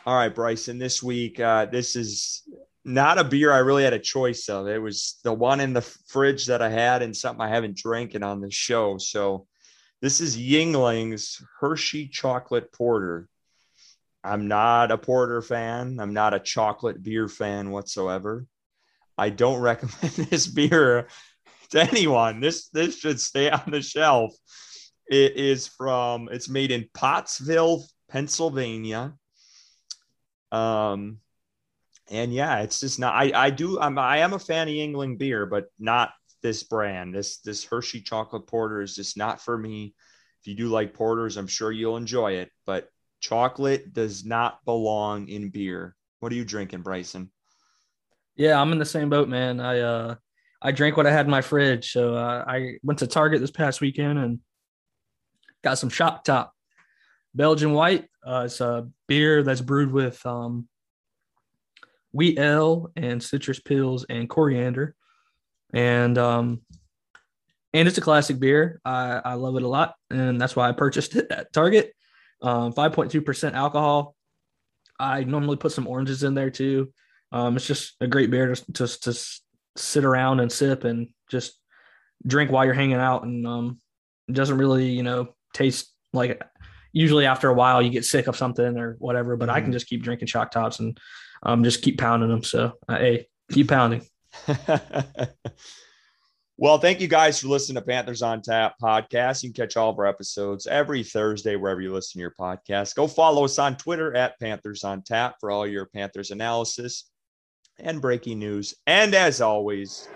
All right, Bryson. This week, uh, this is not a beer I really had a choice of. It was the one in the fridge that I had and something I haven't drank drinking on the show. So this is Yuengling's Hershey Chocolate Porter. I'm not a porter fan. I'm not a chocolate beer fan whatsoever. I don't recommend this beer to anyone. This this should stay on the shelf. It is from it's made in Pottsville, Pennsylvania. Um, and yeah, it's just not. I I do. I'm I am a fan of Yuengling beer, but not this brand. This this Hershey chocolate porter is just not for me. If you do like porters, I'm sure you'll enjoy it. But chocolate does not belong in beer. What are you drinking, Bryson? Yeah, I'm in the same boat, man. I uh I drank what I had in my fridge. So uh, I went to Target this past weekend and got some Shock Top Belgian White. Uh, it's a beer that's brewed with um, wheat ale and citrus pills and coriander, and um, and it's a classic beer. I, I love it a lot, and that's why I purchased it at Target. Um, 5.2% alcohol. I normally put some oranges in there too. Um, it's just a great beer to, to, to sit around and sip and just drink while you're hanging out. And um, it doesn't really, you know, taste like usually after a while you get sick of something or whatever, but mm-hmm. I can mm-hmm. just keep drinking shock tops and um, just keep pounding them. So, uh, hey, keep pounding. well, thank you guys for listening to Panthers on Tap podcast. You can catch all of our episodes every Thursday wherever you listen to your podcast. Go follow us on Twitter at Panthers on Tap for all your Panthers analysis and breaking news. And as always,